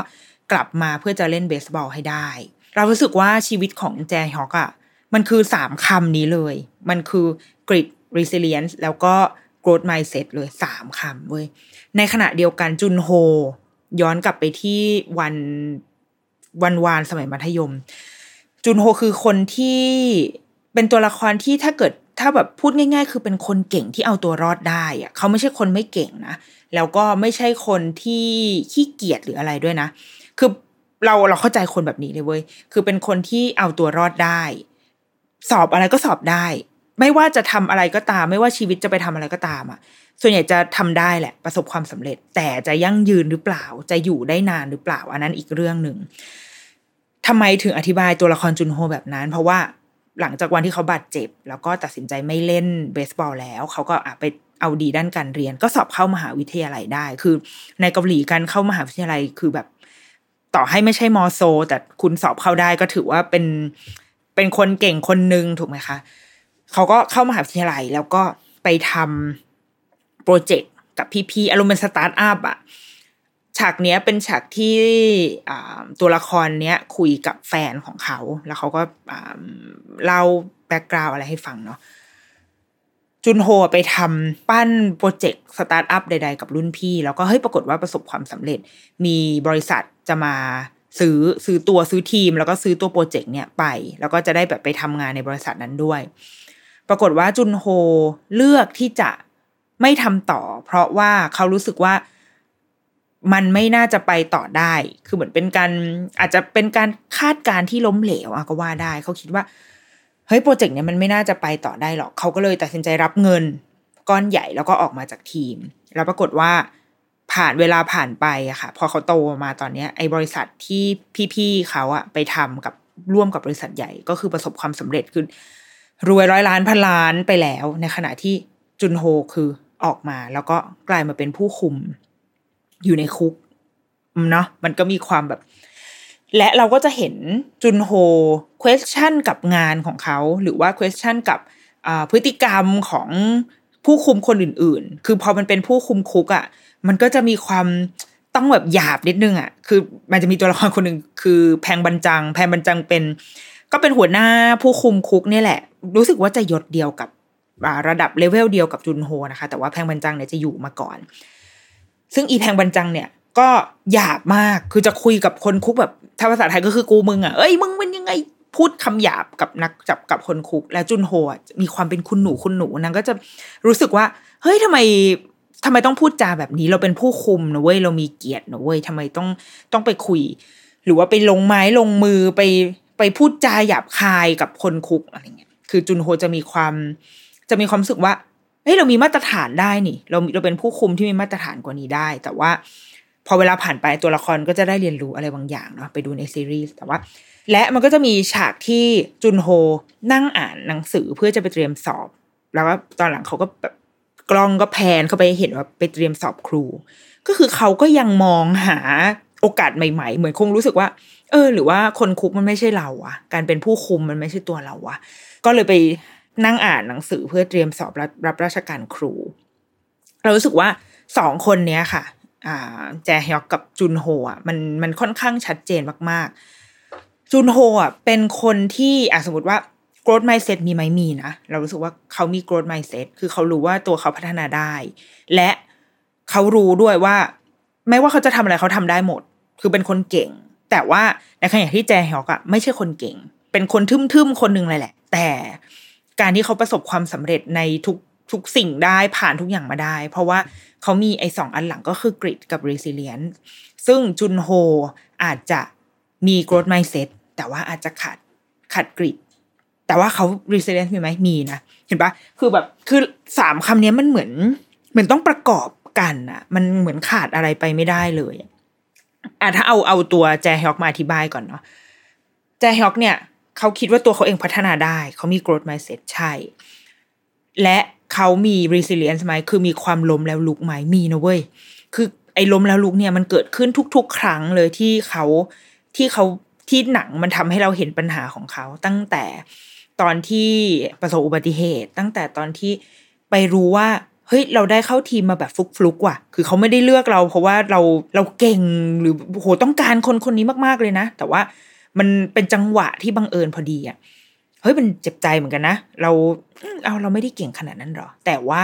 กลับมาเพื่อจะเล่นเบสบอลให้ได้ เรารู้สึกว่าชีวิตของแจฮอกอะมันคือสามคำนี้เลย มันคือ grit resilience แล้วก็ growth mindset เลยสามคำเว้ยในขณะเดียวกันจุนโฮ ย้อนกลับไปที่วันวันวานสมัยมัธยม จุนโฮคือคนที่เป็นตัวละครที่ถ้าเกิด ถ้าแบบพูดง่าย ๆ คือเป็นคนเก่งที่เอาตัวรอดได้อะเขาไม่ใช่คนไม่เก่งนะ แล้วก็ไม่ใช่คนที่ขี้เกียจหรืออะไรด้วยนะ คือเราเราเข้าใจคนแบบนี้เลยเว้ย คือเป็นคนที่เอาตัวรอดได้ สอบอะไรก็สอบได้ ไม่ว่าจะทำอะไรก็ตาม ไม่ว่าชีวิตจะไปทำอะไรก็ตามอะ ส่วนใหญ่จะทำได้แหละ ประสบความสำเร็จ แต่จะยั่งยืนหรือเปล่า จะอยู่ได้นานหรือเปล่า อันนั้นอีกเรื่องหนึ่งทำไมถึงอธิบายตัวละครจุนโฮแบบนั้น เพราะว่า หลังจากวันที่เขาบาดเจ็บ แล้วก็ตัดสินใจไม่เล่นเบสบอลแล้ว เขาก็ไปเอาดีด้านการเรียน ก็สอบเข้ามหาวิทยาลัยได้ คือ ในเกาหลีการเข้ามหาวิทยาลัยคือแบบ ต่อให้ไม่ใช่ม.โซล แต่คุณสอบเข้าได้ก็ถือว่าเป็นเป็นคนเก่งคนหนึ่งถูกไหมคะ เขาก็เข้ามหาวิทยาลัยแล้วก็ไปทำโปรเจกต์กับพี่ๆอารมณ์เป็นสตาร์ทอัพอะ ฉากเนี้ยเป็นฉากที่ตัวละครเนี้ยคุยกับแฟนของเขา แล้วเขาก็เล่า background อะไรให้ฟังเนาะจุนโฮไปทำปั้นโปรเจกต์สตาร์ทอัพใด ๆ กับรุ่นพี่ แล้วก็เฮ้ยปรากฏว่าประสบความสำเร็จ มีบริษัทจะมาซื้อซื้อตัวซื้อทีม แล้วก็ซื้อตัวโปรเจกต์เนี่ยไป แล้วก็จะได้แบบไปทำงานในบริษัทนั้นด้วย ปรากฏว่าจุนโฮเลือกที่จะไม่ทำต่อ เพราะว่าเขารู้สึกว่า มันไม่น่าจะไปต่อได้ คือเหมือนเป็นการอาจจะเป็นการคาดการที่ล้มเหลวอะก็ว่าได้ เขาคิดว่า เฮ้ยโปรเจกต์เนี้ยมันไม่น่าจะไปต่อได้หรอก เขาก็เลยตัดสินใจรับเงิน ก้อนใหญ่แล้วก็ออกมาจากทีม แล้วปรากฏว่าผ่านเวลาผ่านไปอะค่ะ พอเขาโตมาตอนเนี้ยไอ้บริษัทที่พี่ๆเขาอะไปทำกับร่วมกับบริษัทใหญ่ ก็คือประสบความสำเร็จคือรวยร้อยล้านพันล้านไปแล้ว ในขณะที่จุนโฮคือออกมา แล้วก็กลายมาเป็นผู้คุม อยู่ในคุกเนาะมันก็มีความแบบ และเราก็จะเห็นจุนโฮ question กับงานของเขา หรือว่า question กับพฤติกรรมของผู้คุมคนอื่น ๆ คือพอมันเป็นผู้คุมคุกอะ่ะ มันก็จะมีความต้องแบบหยาบนิดนึงอะ่ะ คือมันจะมีตัวละครคนหนึ่งคือแพงบันจัง แพงบันจังเป็น ก็เป็นหัวหน้าผู้คุมคุกนี่แหละ รู้สึกว่าจะยศเดียวกับระดับเลเวลเดียวกับจุนโฮนะคะ แต่ว่าแพงบันจังเนี่ยจะอยู่มาก่อน ซึ่งอีแพงบันจังเนี่ยก็หยาบมาก คือจะคุยกับคนคุกแบบถ้าภาษาไทยก็คือกูมึงอะ เอ้ยมึงเป็นยังไง พูดคำหยาบกับนักจับกับคนคุก แล้วจุนโฮอะมีความเป็นคุณหนูคุณหนูนางก็จะรู้สึกว่า เฮ้ยทำไมทำไมต้องพูดจาแบบนี้ เราเป็นผู้คุมนะเว้ย เรามีเกียรตินะเว้ยทำไมต้องต้องไปคุย หรือว่าไปลงไม้ลงมือไปไปพูดจาหยาบคายกับคนคุกอะไรเงี้ย คือจุนโฮจะมีความจะมีความรู้สึกว่า เฮ้ยเรามีมาตรฐานได้นี่ เราเราเป็นผู้คุมที่มีมาตรฐานกว่านี้ได้ แต่ว่าพอเวลาผ่านไปตัวละครก็จะได้เรียนรู้อะไรบางอย่างเนาะไปดูในซีรีส์แต่ว่า และมันก็จะมีฉากที่จุนโฮนั่งอ่านหนังสือเพื่อจะไปเตรียมสอบ แล้วก็ตอนหลังเขาก็แบบกล้องก็แพนเข้าไปเห็นว่าไปเตรียมสอบครู ก็คือเขาก็ยังมองหาโอกาสใหม่ ๆ เหมือนคงรู้สึกว่า เออ หรือว่าคนคุกมันไม่ใช่เราอะการเป็นผู้คุมมันไม่ใช่ตัวเราอะก็เลยไป นั่งอ่านหนังสือเพื่อเตรียมสอบรับรับราชการครู เรารู้สึกว่าสองคนเนี้ยค่ะแจฮยอกกับจุนโฮอะมันมันค่อนข้างชัดเจนมากๆ จุนโฮอะเป็นคนที่อะสมมติว่า growth mindset มีไหมมีนะเรารู้สึกว่าเขามี growth mindset คือเขารู้ว่าตัวเขาพัฒนาได้ และเขารู้ด้วยว่า ไม่ว่าเขาจะทำอะไรเขาทำได้หมด คือเป็นคนเก่ง แต่ว่าในขณะที่แจฮอกอะไม่ใช่คนเก่ง เป็นคนทึ่มๆคนหนึ่งเลยแหละ แต่ การที่เขาประสบความสำเร็จในทุกทุกสิ่งได้ผ่านทุกอย่างมาได้ เพราะว่าเขามีไอ้สองอันหลังก็คือกริดกับ resilience ซึ่งจุนโฮอาจจะมี growth mindset แต่ว่าอาจจะขาดขาดกริดแต่ว่าเขา resilience มีไหมมีนะเห็นปะคือแบบคือสามคำนี้มันเหมือนเหมือนต้องประกอบกันอะมันเหมือนขาดอะไรไปไม่ได้เลยอะถ้าเอาเอาตัวแจฮอกมาอธิบายก่อนเนาะแจฮอกเนี่ย เขาคิดว่าตัวเขาเองพัฒนาได้ เขามี growth mindset ใช่ และเขามี resilience ไหมคือมีความล้มแล้วลุกไหมมีนะเว้ย คือไอ้ล้มแล้วลุกเนี่ยมันเกิดขึ้นทุก ๆ ครั้งเลยที่เขาที่เขาที่หนังมันทำให้เราเห็นปัญหาของเขา ตั้งแต่ตอนที่ประสบอุบัติเหตุ ตั้งแต่ตอนที่ไปรู้ว่าเฮ้ยเราได้เข้าทีมมาแบบฟลุกๆว่ะ คือเขาไม่ได้เลือกเรา เพราะว่าเราเราเก่งหรือโหต้องการคนคนนี้มากๆเลยนะ แต่ว่า มันเป็นจังหวะที่บังเอิญพอดีอะเฮ้ยมันเจ็บใจเหมือนกันนะ เราเอาเราไม่ได้เก่งขนาดนั้นหรอ แต่ว่า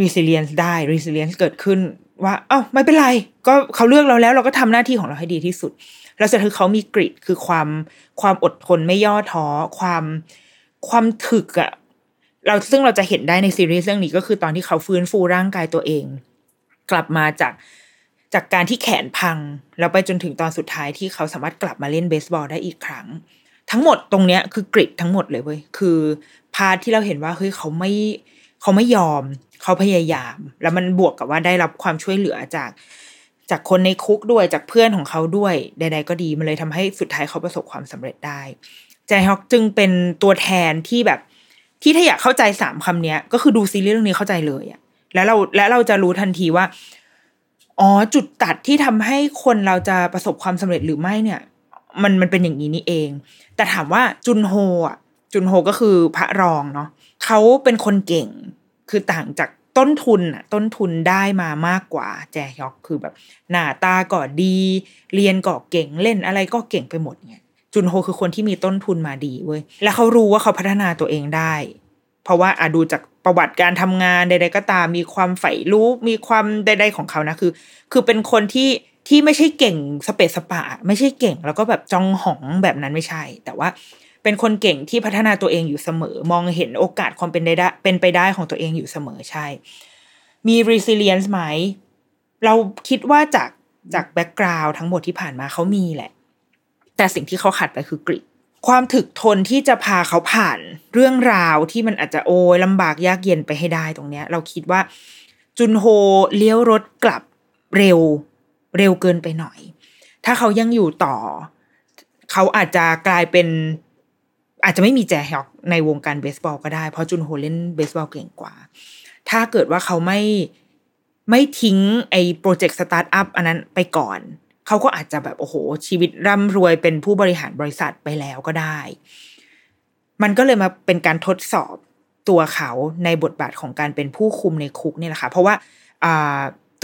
resilience ได้ resilience เกิดขึ้นว่า เอ้าไม่เป็นไร ก็เขาเลือกเราแล้วเราก็ทำหน้าที่ของเราให้ดีที่สุด แล้วสุดท้ายเขามีกริดคือความความอดทนไม่ย่อท้อความความถึกอะเราซึ่งเราจะเห็นได้ในซีรีส์เรื่องนี้ก็คือตอนที่เขาฟื้นฟูร่างกายตัวเอง กลับมาจาก จากการที่แขนพัง แล้วไปจนถึงตอนสุดท้ายที่เขาสามารถกลับมาเล่นเบสบอลได้อีกครั้ง ทั้งหมดตรงเนี้ยคือกริดทั้งหมดเลยเว้ยคือพาร์ทที่เราเห็นว่าเฮ้ยเขาไม่เขาไม่ยอม เขาพยายาม แล้วมันบวกกับว่าได้รับความช่วยเหลือจาก จากคนในคุกด้วยจากเพื่อนของเขาด้วยใด ๆ ก็ดีมันเลยทำให้สุดท้ายเขาประสบความสำเร็จได้แจฮอกจึงเป็นตัวแทนที่แบบที่ถ้าอยากเข้าใจสามคำนี้ก็คือดูซีรีส์เรื่องนี้เข้าใจเลยอะแล้วเราและเราจะรู้ทันทีว่า อ๋อจุดตัดที่ทำให้คนเราจะประสบความสำเร็จหรือไม่เนี่ย มันมันเป็นอย่างนี้นี่เอง แต่ถามว่าจุนโฮอะจุนโฮก็คือพระรองเนาะเขาเป็นคนเก่งคือต่างจากต้นทุนอะต้นทุนได้มามากกว่า แจฮยอกคือแบบ หน้าตาก็ดี เรียนก็เก่งเล่นอะไรก็เก่งไปหมดเนี่ยจุนโฮคือคนที่มีต้นทุนมาดีเว้ยแล้วเขารู้ว่าเขาพัฒนาตัวเองได้ เพราะว่าอาดูจาก ประวัติการทำงานใด ๆ ก็ตาม มีความใฝ่รู้มีความใด ๆของเขานะคือ คือเป็นคนที่ที่ไม่ใช่เก่งสเปซสปะ ไม่ใช่เก่ง แล้วก็แบบจองหองแบบนั้นไม่ใช่ แต่ว่าเป็นคนเก่งที่พัฒนาตัวเองอยู่เสมอ มองเห็นโอกาสความเป็นได้เป็นไปได้ของตัวเองอยู่เสมอใช่ มี resilience ไหม เราคิดว่าจากจากแบ็กกราวด์ทั้งหมดที่ผ่านมาเขามีแหละ แต่สิ่งที่เขาขาดไปคือกริด ความถึกทนที่จะพาเขาผ่านเรื่องราวที่มันอาจจะโอยลำบากยากเย็นไปให้ได้ตรงเนี้ย เราคิดว่าจุนโฮเลี้ยวรถกลับเร็วเร็วเกินไปหน่อย ถ้าเขายังอยู่ต่อ เขาอาจจะกลายเป็น อาจจะไม่มีแจฮยอกในวงการเบสบอลก็ได้ เพราะจุนโฮเล่นเบสบอลเก่งกว่า ถ้าเกิดว่าเขาไม่ไม่ทิ้งไอ้โปรเจกต์สตาร์ทอัพอันนั้นไปก่อน เขาก็อาจจะแบบโอ้โห ชีวิตร่ำรวยเป็นผู้บริหารบริษัทไปแล้วก็ได้ มันก็เลยมาเป็นการทดสอบตัวเขาในบทบาทของการเป็นผู้คุมในคุกนี่แหละค่ะ เพราะว่า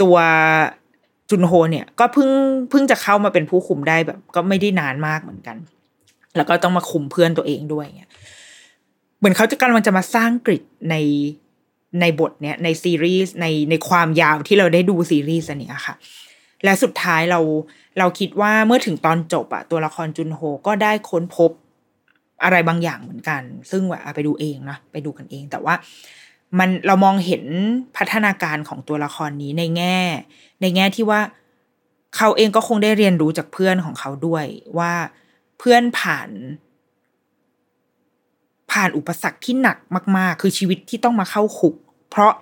ตัวจุนโฮเนี่ยก็เพิ่งเพิ่งจะเข้ามาเป็นผู้คุมได้แบบ ก็ไม่ได้นานมากเหมือนกัน แล้วก็ต้องมาคุมเพื่อนตัวเองด้วยเงี้ยเหมือนเขาจะกำลังจะมาสร้างกริดในในบทเนี้ยในซีรีส์ในในความยาวที่เราได้ดูซีรีส์อันนี้ค่ะ และสุดท้ายเราเราคิดว่าเมื่อถึงตอนจบอะตัวละครจุนโฮก็ได้ค้นพบอะไรบางอย่างเหมือนกัน ซึ่งว่าไปดูเองนะไปดูกันเอง แต่ว่ามันเรามองเห็นพัฒนาการของตัวละครนี้ในแง่ ในแง่ที่ว่าเขาเองก็คงได้เรียนรู้จากเพื่อนของเขาด้วยว่าเพื่อนผ่าน ผ่านอุปสรรคที่หนักมาก ๆ คือชีวิตที่ต้องมาเข้าคุก เพราะ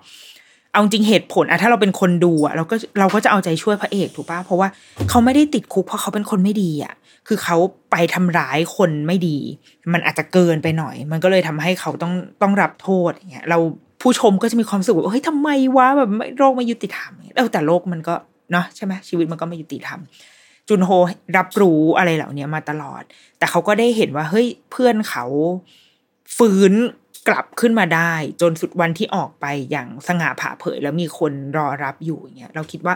เอาจริงเหตุผลอะถ้าเราเป็นคนดูอะเราก็เราก็จะเอาใจช่วยพระเอกถูกปะเพราะว่าเขาไม่ได้ติดคุกเพราะเขาเป็นคนไม่ดีอะคือเขาไปทำร้ายคนไม่ดี มันอาจจะเกินไปหน่อย มันก็เลยทำให้เขาต้องต้องรับโทษอย่างเงี้ยเราผู้ชมก็จะมีความรู้สึกว่าเฮ้ยทำไมวะแบบโลกไม่ยุติธรรมเออแต่โลกมันก็เนาะใช่ไหมชีวิตมันก็ไม่ยุติธรรมจุนโฮรับรู้อะไรเหล่านี้มาตลอด แต่เขาก็ได้เห็นว่าเฮ้ยเพื่อนเขาฟื้น กลับขึ้นมาได้ จนสุดวันที่ออกไปอย่างสง่าผ่าเผย แล้วมีคนรอรับอยู่อย่างเงี้ยเราคิดว่า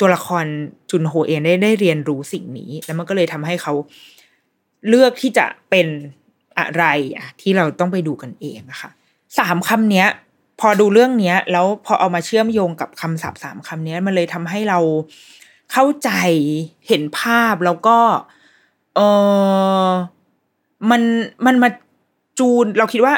ตัวละครจุนโฮเองได้ได้เรียนรู้สิ่งนี้ แล้วมันก็เลยทำให้เขาเลือกที่จะเป็นอะไรอะที่เราต้องไปดูกันเองนะคะสามคำเนี้ย พอดูเรื่องเนี้ย แล้วพอเอามาเชื่อมโยงกับคำศัพท์สามคำเนี้ยมันเลยทำให้เราเข้าใจเห็นภาพแล้วก็เออมันมันมาจูนเราคิดว่า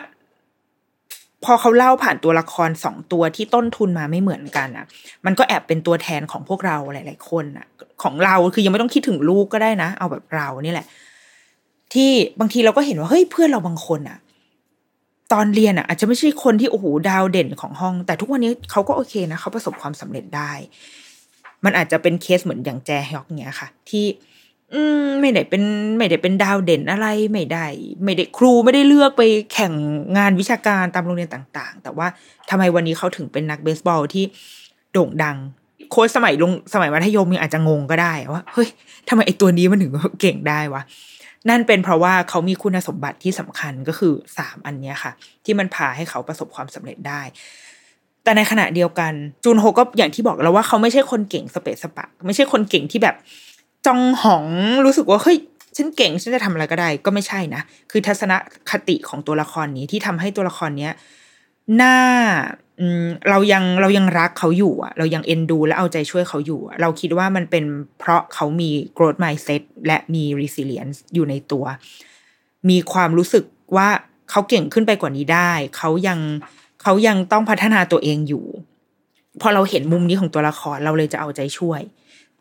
พอเขาเล่าผ่านตัวละครสองตัวที่ต้นทุนมาไม่เหมือนกันอะ มันก็แอบเป็นตัวแทนของพวกเราหลาย ๆ คนอะ ของเราคือยังไม่ต้องคิดถึงลูกก็ได้นะ เอาแบบเรานี่แหละ ที่บางทีเราก็เห็นว่าเฮ้ยเพื่อนเราบางคนอะ ตอนเรียนอะ อาจจะไม่ใช่คนที่โอ้โหดาวเด่นของห้อง แต่ทุกวันนี้เขาก็โอเคนะเขาประสบความสำเร็จได้ มันอาจจะเป็นเคสเหมือนอย่างแจฮยอกเนี้ยค่ะ ที่ อืมไม่ได้เป็นไม่ได้เป็นดาวเด่นอะไรไม่ได้ไม่ได้ครูไม่ได้เลือกไปแข่งงานวิชาการตามโรงเรียนต่าง ๆ แต่ว่าทำไมวันนี้เขาถึงเป็นนักเบสบอลที่โด่งดัง โค้ชสมัยลงสมัยมัธยมยังอาจจะงงก็ได้ว่าเฮ้ยทำไมไอตัวนี้มันถึงเก่งได้วะนั่นเป็นเพราะว่าเขามีคุณสมบัติที่สำคัญก็คือสามอันเนี้ยค่ะ ที่มันพาให้เขาประสบความสำเร็จได้ แต่ในขณะเดียวกัน จูนโฮก็อย่างที่บอกแล้วว่าเขาไม่ใช่คนเก่งสเปซสปะ ไม่ใช่คนเก่งที่แบบ จองหองรู้สึกว่าเฮ้ยฉันเก่งฉันจะทำอะไรก็ได้ก็ไม่ใช่นะ คือทัศนคติของตัวละครนี้ที่ทำให้ตัวละครเนี้ยน่าเรายังเรายังรักเขาอยู่อะ เรายังเอ็นดู และเอาใจช่วยเขาอยู่ เราคิดว่ามันเป็นเพราะเขามี growth mindset และมี resilience อยู่ในตัว มีความรู้สึกว่าเขาเก่งขึ้นไปกว่านี้ได้ เขายังเขายังต้องพัฒนาตัวเองอยู่ พอเราเห็นมุมนี้ของตัวละครเราเลยจะเอาใจช่วย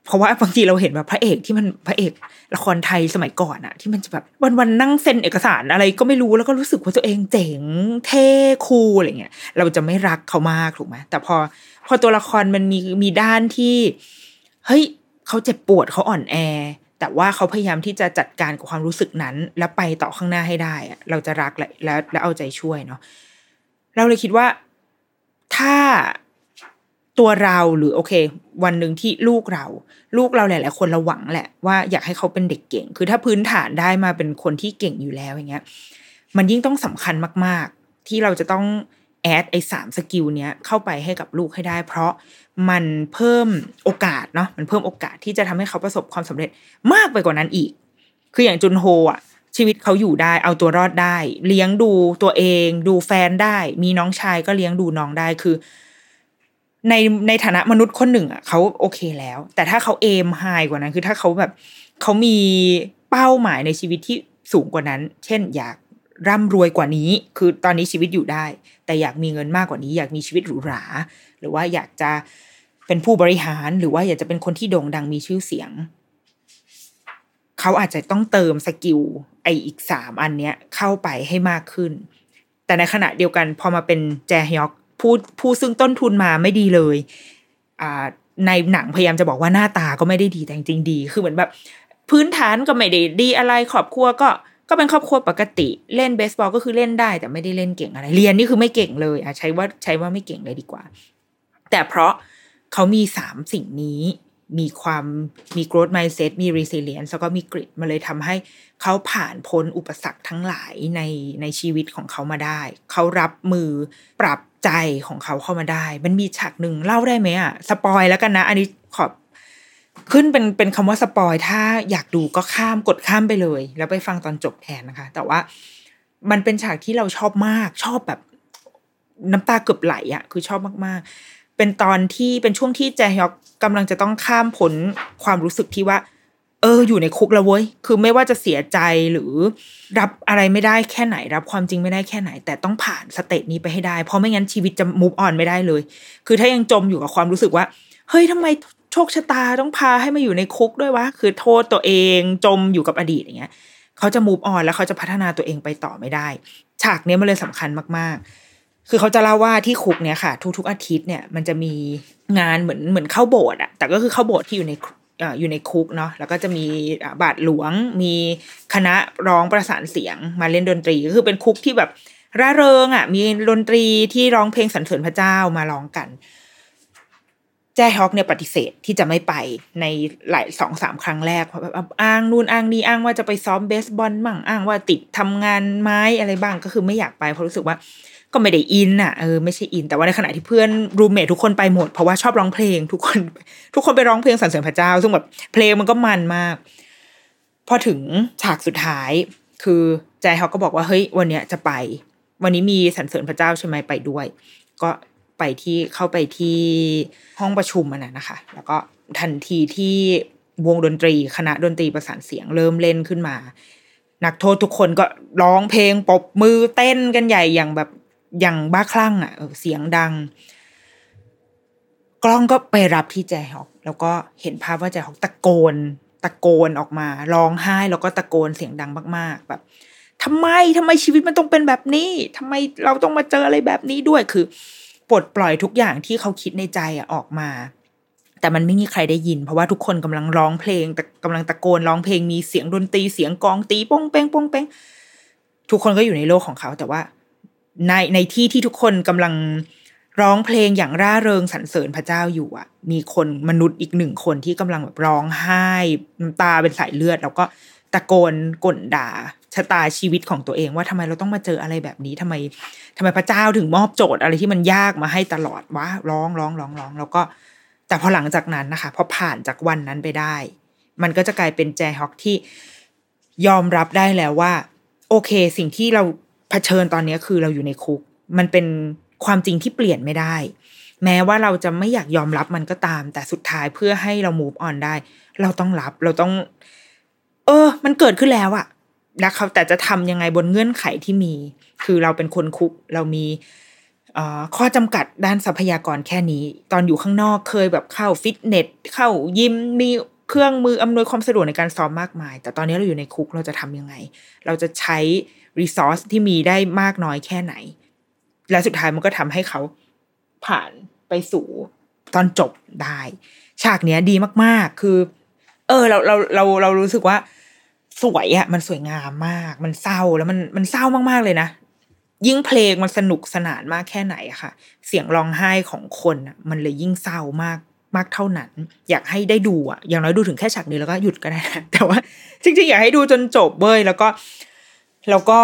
เพราะว่าบางทีเราเห็นแบบพระเอกที่มันพระเอกละครไทยสมัยก่อนอะที่มันจะแบบวันๆนั่งเซ็นเอกสารอะไรก็ไม่รู้แล้วก็รู้สึกว่าตัวเองเจ๋งเท่คูลอะไรเงี้ยเราจะไม่รักเขามากถูกไหมแต่พอพอตัวละครมันมีมีด้านที่เฮ้ยเขาเจ็บปวดเขาอ่อนแอ แต่ว่าเขาพยายามที่จะจัดการกับความรู้สึกนั้น แล้วไปต่อข้างหน้าให้ได้อะเราจะรักและแล้วแล้วเอาใจช่วยเนาะเราเลยคิดว่าถ้า ตัวเราหรือโอเค วันหนึ่งที่ลูกเรา ลูกเราหลาย ๆ คนเราหวังแหละว่าอยากให้เขาเป็นเด็กเก่ง คือถ้าพื้นฐานได้มาเป็นคนที่เก่งอยู่แล้วอย่างเงี้ยมันยิ่งต้องสำคัญมาก ๆ ที่เราจะต้อง add ไอ้สาม skill เนี้ยเข้าไปให้กับลูกให้ได้ เพราะมันเพิ่มโอกาสเนาะมันเพิ่มโอกาสที่จะทำให้เขาประสบความสำเร็จมากไปกว่านั้นอีก คืออย่างจุนโฮอะชีวิตเขาอยู่ได้เอาตัวรอดได้ เลี้ยงดูตัวเอง ดูแฟนได้ มีน้องชายก็เลี้ยงดูน้องได้คือ ในในฐานะมนุษย์คนหนึ่งอะเขาโอเคแล้ว แต่ถ้าเขาเอมไฮกว่านั้น คือถ้าเขาแบบเขามีเป้าหมายในชีวิตที่สูงกว่านั้น เช่น อยากร่ำรวยกว่านี้ คือตอนนี้ชีวิตอยู่ได้ แต่อยากมีเงินมากกว่านี้ อยากมีชีวิตหรูหรา หรือว่าอยากจะเป็นผู้บริหาร หรือว่าอยากจะเป็นคนที่โด่งดังมีชื่อเสียง เขาอาจจะต้องเติมสกิลไออีกสามอันเนี้ยเข้าไปให้มากขึ้น แต่ในขณะเดียวกันพอมาเป็นแจฮยอก ผู้ผู้ซึ่งต้นทุนมาไม่ดีเลยอ่าในหนังพยายามจะบอกว่าหน้าตาก็ไม่ได้ดีแต่จริงดี คือเหมือนแบบ พื้นฐานก็ไม่ได้ดีอะไรครอบครัวก็ก็เป็นครอบครัวปกติ เล่นเบสบอลก็คือเล่นได้ แต่ไม่ได้เล่นเก่งอะไร เรียนนี่คือไม่เก่งเลยอะใช้ว่าใช้ว่าไม่เก่งเลยดีกว่า แต่เพราะเขามีสามสิ่งนี้ มีความมี growth mindset มี resilience แล้วก็มี grit มาเลยทำให้เขาผ่านพ้นอุปสรรคทั้งหลายในในชีวิตของเขามาได้ เขารับมือปรับใจของเขาเข้ามาได้ มันมีฉากหนึ่งเล่าได้ไหมอะ spoil แล้วกันนะ อันนี้ขอขึ้นเป็นเป็นคำว่า spoil ถ้าอยากดูก็ข้ามกดข้ามไปเลย แล้วไปฟังตอนจบแทนนะคะ แต่ว่ามันเป็นฉากที่เราชอบมากชอบแบบน้ำตาเกือบไหลอะคือชอบมากๆ เป็นตอนที่เป็นช่วงที่แจฮยอกกำลังจะต้องข้ามพ้นความรู้สึกที่ว่า เออ อยู่ในคุกแล้วเว้ย คือไม่ว่าจะเสียใจหรือรับอะไรไม่ได้แค่ไหน รับความจริงไม่ได้แค่ไหน แต่ต้องผ่าน stage นี้ไปให้ได้ เพราะไม่งั้นชีวิตจะ move on ไม่ได้เลย คือถ้ายังจมอยู่กับความรู้สึกว่า เฮ้ยทำไมโชคชะตาต้องพาให้มาอยู่ในคุกด้วยวะ คือโทษตัวเองจมอยู่กับอดีตอย่างเงี้ย เขาจะ move on แล้วเขาจะพัฒนาตัวเองไปต่อไม่ได้ ฉากนี้มันเลยสำคัญมากๆ คือเขาจะเล่าว่าที่คุกเนี่ยค่ะ ทุกๆอาทิตย์เนี่ยมันจะมีงานเหมือนเหมือนเข้าโบสถ์อะแต่ก็คือเข้าโบสถ์ที่อยู่ในอยู่ในคุกเนาะแล้วก็จะมีบาทหลวง มีคณะร้องประสานเสียงมาเล่นดนตรีก็คือเป็นคุกที่แบบร่าเริงอะ มีดนตรีที่ร้องเพลงสรรเสริญพระเจ้ามาร้องกัน แจ้ฮอกเนี่ยปฏิเสธที่จะไม่ไปในหลายสองสามครั้งแรกเพราะแบบอ้างนู่นอ้างนี่อ้างว่าจะไปซ้อมเบสบอลบ้างอ้างว่าติดทำงานไม้อะไรบ้างก็คือไม่อยากไปเพราะรู้สึกว่า ก็ไม่ได้อินอะเออไม่ใช่อิน แต่ว่าในขณะที่เพื่อนรูมเมททุกคนไปหมดเพราะว่าชอบร้องเพลงทุกคน ทุกคนไปร้องเพลงสรรเสริญพระเจ้า ซึ่งแบบเพลงมันก็มันมาก พอถึงฉากสุดท้าย คือใจเขาก็บอกว่าเฮ้ยวันเนี้ยจะไป วันนี้มีสรรเสริญพระเจ้าใช่ไหมไปด้วย ก็ไปที่เข้าไปที่ห้องประชุมมันนะนะคะ แล้วก็ทันทีที่วงดนตรีคณะดนตรีประสานเสียงเริ่มเล่นขึ้นมา นักโทษทุกคนก็ร้องเพลงปรบมือเต้นกันใหญ่อย่างแบบ อย่างบ้าคลั่งอะเสียงดัง กล้องก็ไปรับที่แจฮอก แล้วก็เห็นภาพว่าแจฮอกตะโกน ตะโกนออกมาร้องไห้ แล้วก็ตะโกนเสียงดังมาก ๆ แบบทำไมทำไมชีวิตมันต้องเป็นแบบนี้ทำไมเราต้องมาเจออะไรแบบนี้ด้วยคือปลดปล่อยทุกอย่างที่เขาคิดในใจอะออกมา แต่มันไม่มีใครได้ยิน เพราะว่าทุกคนกำลังร้องเพลง แต่กำลังตะโกนร้องเพลงมีเสียงดนตรีเสียงกลองตีป้องเป้งป้องเป้งทุกคนก็อยู่ในโลกของเขา แต่ว่า ในในที่ที่ทุกคนกำลังร้องเพลงอย่างร่าเริงสรรเสริญพระเจ้าอยู่อะมีคนมนุษย์อีกหนึ่งคนที่กำลังแบบร้องไห้น้ำตาเป็นสายเลือด แล้วก็ตะโกนก่นด่าชะตาชีวิตของตัวเองว่าทำไมเราต้องมาเจออะไรแบบนี้ทำไมทำไมพระเจ้าถึงมอบโจทย์อะไรที่มันยากมาให้ตลอดวะร้องร้องร้องร้อง แล้วก็ แต่พอหลังจากนั้นนะคะพอผ่านจากวันนั้นไปได้ มันก็จะกลายเป็นแจฮอกที่ยอมรับได้แล้วว่า โอเค สิ่งที่เรา เผชิญตอนนี้คือเราอยู่ในคุก มันเป็นความจริงที่เปลี่ยนไม่ได้ แม้ว่าเราจะไม่อยากยอมรับมันก็ตาม แต่สุดท้ายเพื่อให้เรา move on ได้ เราต้องรับเราต้อง เออ มันเกิดขึ้นแล้วอะนะครับแต่จะทำยังไงบนเงื่อนไขที่มี คือเราเป็นคนคุกเรามีข้อจำกัดด้านทรัพยากรแค่นี้ ตอนอยู่ข้างนอกเคยแบบเข้าฟิตเนสเข้ายิมมีเครื่องมืออำนวยความสะดวกในการซ้อมมากมาย แต่ตอนนี้เราอยู่ในคุกเราจะทำยังไง เราจะใช้ รีซอสที่มีได้มากน้อยแค่ไหน และสุดท้ายมันก็ทำให้เขาผ่านไปสู่ตอนจบได้ ฉากเนี้ยดีมากๆ คือ เออ เราเราเราเรารู้สึกว่าสวยอะมันสวยงามมาก มันเศร้าแล้วมันมันเศร้ามากๆเลยนะยิ่งเพลงมันสนุกสนานมากแค่ไหนอะค่ะ เสียงร้องไห้ของคนอะมันเลยยิ่งเศร้ามากมากเท่านั้น อยากให้ได้ดูอะอย่างน้อยดูถึงแค่ฉากนี้แล้วก็หยุดก็ได้นะแต่ว่า จริงๆ อยากให้ดูจนจบเว้ยแล้วก็ แล้วก็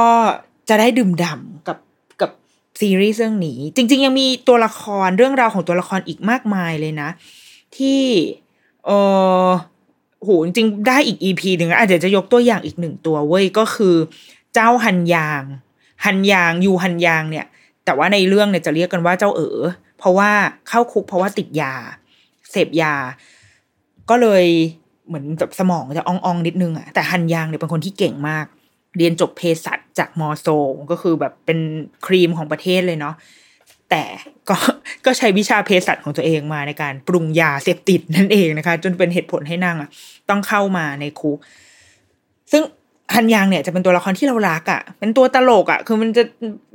จะได้ดื่มด่ำกับกับซีรีส์เรื่องนี้ จริง ๆ ยังมีตัวละครเรื่องราวของตัวละครอีกมากมายเลยนะ ที่เออโหจริงๆได้อีกอีพีหนึ่งอาจจะจะยกตัวอย่างอีกหนึ่งตัวเว้ยก็คือเจ้าฮันยางฮันยางยูฮันยางเนี่ย แต่ว่าในเรื่องเนี่ยจะเรียกกันว่าเจ้าเอ๋อเพราะว่าเข้าคุกเพราะว่าติดยา เสพยา ก็เลยเหมือนแบบสมองจะอ่องๆนิดนึงอะแต่ฮันยางเนี่ยเป็นคนที่เก่งมาก เรียนจบเภสัชจากมอโซก็คือแบบเป็นครีมของประเทศเลยเนาะแต่ก็ก็ใช้วิชาเภสัชของตัวเองมาในการปรุงยาเสพติดนั่นเองนะคะ จนเป็นเหตุผลให้นางอะ ต้องเข้ามาในคุกซึ่งฮันยางเนี่ยจะเป็นตัวละครที่เรารักอะ่ะ เป็นตัวตลกอะ่ะ คือมันจะ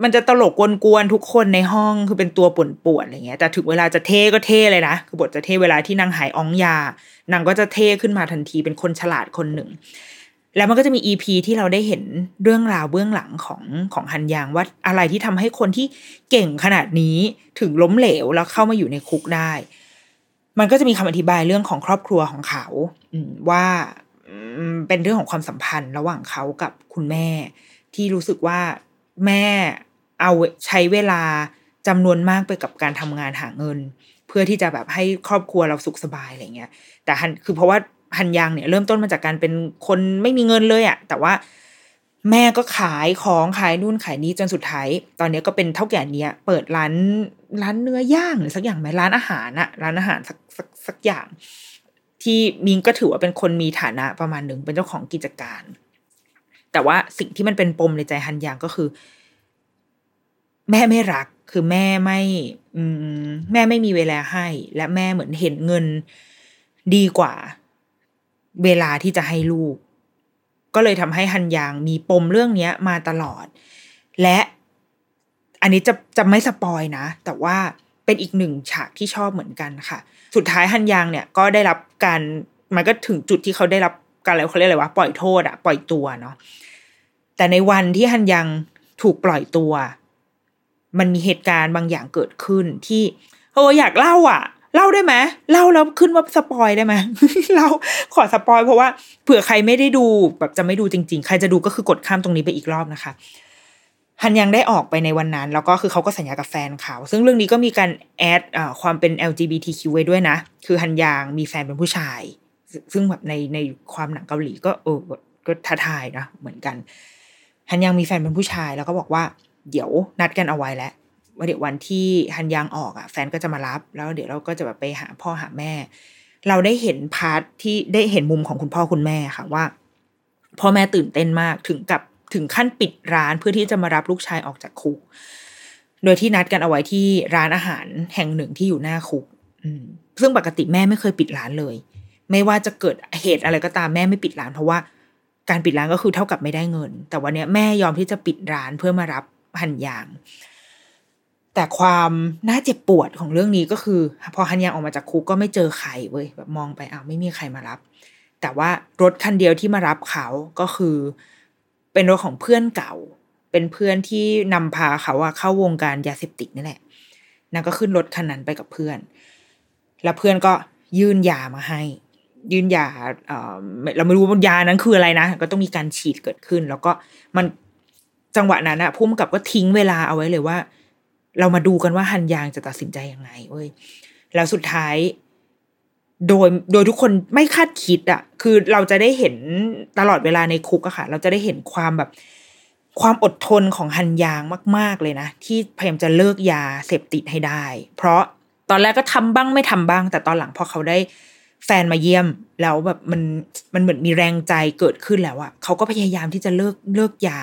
มันจะตลกกวนๆทุกคนในห้องคือเป็นตัวป่วนๆอะไรเงี้ย แต่ถึงเวลาจะเท่ก็เท่เลยนะ คือบทจะเท่เวลาที่นางหายอ้องยานางก็จะเท่ขึ้นมาทันทีเป็นคนฉลาดคนหนึ่ง แล้วมันก็จะมีอีพีที่เราได้เห็นเรื่องราวเบื้องหลังของของฮันยางว่าอะไรที่ทำให้คนที่เก่งขนาดนี้ถึงล้มเหลวแล้วเข้ามาอยู่ในคุกได้ มันก็จะมีคำอธิบายเรื่องของครอบครัวของเขาว่าเป็นเรื่องของความสัมพันธ์ระหว่างเขากับคุณแม่ ที่รู้สึกว่าแม่เอาใช้เวลาจำนวนมากไปกับการทำงานหาเงิน เพื่อที่จะแบบให้ครอบครัวเราสุขสบายอะไรเงี้ย แต่ฮันคือเพราะว่า ฮันยังเนี่ยเริ่มต้นมาจากการเป็นคนไม่มีเงินเลยอะ่ะแต่ว่าแม่ก็ขายของขายนู่นขายนี้จนสุดท้าย ตอนนี้ก็เป็นเท่าแก่เนี้ย เปิดร้านร้านเนื้อย่างหรือสักอย่างไหมร้านอาหารอะร้านอาหารสักสักสักอย่าง ที่มิงก็ถือว่าเป็นคนมีฐานะประมาณหนึ่งเป็นเจ้าของกิจการ แต่ว่าสิ่งที่มันเป็นปมในใจฮันยางก็คือ แม่ไม่รักคือแม่ไม่ อืม แม่ไม่มีเวลาให้ และแม่เหมือนเห็นเงินดีกว่า เวลาที่จะให้ลูก ก็เลยทำให้ฮันยางมีปมเรื่องนี้มาตลอด และอันนี้จะจะไม่ spoil นะ แต่ว่าเป็นอีกหนึ่งฉากที่ชอบเหมือนกันค่ะ สุดท้ายฮันยางเนี่ยก็ได้รับการมันก็ถึงจุดที่เขาได้รับการอะไรเขาเรียกอะไรวะปล่อยโทษอะปล่อยตัวเนาะแต่ในวันที่ฮันยางถูกปล่อยตัว มันมีเหตุการณ์บางอย่างเกิดขึ้นที่โอ้อยากเล่าอะ เล่าได้ไหมเล่าแล้วขึ้นว่า spoil ได้ไหมเล่าขอ spoil เพราะว่าเผื่อใครไม่ได้ดูแบบจะไม่ดูจริง ๆ ใครจะดูก็คือกดข้ามตรงนี้ไปอีกรอบนะคะฮันยังได้ออกไปในวันนั้น แล้วก็คือเขาก็สัญญากับแฟนเขาซึ่งเรื่องนี้ก็มีการแอดความเป็น LGBTQ ไว้ด้วยนะ คือฮันยังมีแฟนเป็นผู้ชาย ซึ่งแบบในในความหนังเกาหลีก็เออก็ท้าทายนะเหมือนกันฮันยังมีแฟนเป็นผู้ชายแล้วก็บอกว่า เดี๋ยวนัดกันเอาไว้แล้ว เดี๋ยววันที่ฮันยางออกอะแฟนก็จะมารับ แล้วเดี๋ยวเราก็จะแบบไปหาพ่อหาแม่ เราได้เห็นพาร์ทที่ได้เห็นมุมของคุณพ่อคุณแม่ค่ะว่าพ่อแม่ตื่นเต้นมากถึงกับถึงขั้นปิดร้านเพื่อที่จะมารับลูกชายออกจากคุก โดยที่นัดกันเอาไว้ที่ร้านอาหารแห่งหนึ่งที่อยู่หน้าคุกซึ่งปกติแม่ไม่เคยปิดร้านเลย ไม่ว่าจะเกิดเหตุอะไรก็ตามแม่ไม่ปิดร้าน เพราะว่าการปิดร้านก็คือเท่ากับไม่ได้เงิน แต่วันนี้แม่ยอมที่จะปิดร้านเพื่อมารับหันยาง แต่ความน่าเจ็บปวดของเรื่องนี้ก็คือ พอหันยางออกมาจากคุกก็ไม่เจอใครเว้ยแบบมองไปอ้าวไม่มีใครมารับ แต่ว่ารถคันเดียวที่มารับเขาก็คือ เป็นรถของเพื่อนเก่า เป็นเพื่อนที่นำพาเขาอะเข้าวงการยาเสพติดนี่แหละนางก็ขึ้นรถคันนั้นไปกับเพื่อน แล้วเพื่อนก็ยื่นยามาให้ ยื่นยาเเราไม่รู้ว่ายานั้นคืออะไรนะ ก็ต้องมีการฉีดเกิดขึ้น แล้วก็มันจังหวะนั้นอะพุ่มกับก็ทิ้งเวลาเอาไว้เลยว่า เรามาดูกันว่าฮันยางจะตัดสินใจยังไงเว้ยแล้วสุดท้าย โดยโดยทุกคนไม่คาดคิดอะคือเราจะได้เห็นตลอดเวลาในคุกอะค่ะ เราจะได้เห็นความแบบความอดทนของฮันยางมาก ๆ เลยนะ ที่พยายามจะเลิกยาเสพติดให้ได้ เพราะตอนแรกก็ทำบ้างไม่ทำบ้าง แต่ตอนหลังพอเขาได้ แฟนมาเยี่ยมแล้วแบบมันมันเหมือนมีแรงใจเกิดขึ้นแล้วอะเขาก็พยายามที่จะเลิกเลิกยา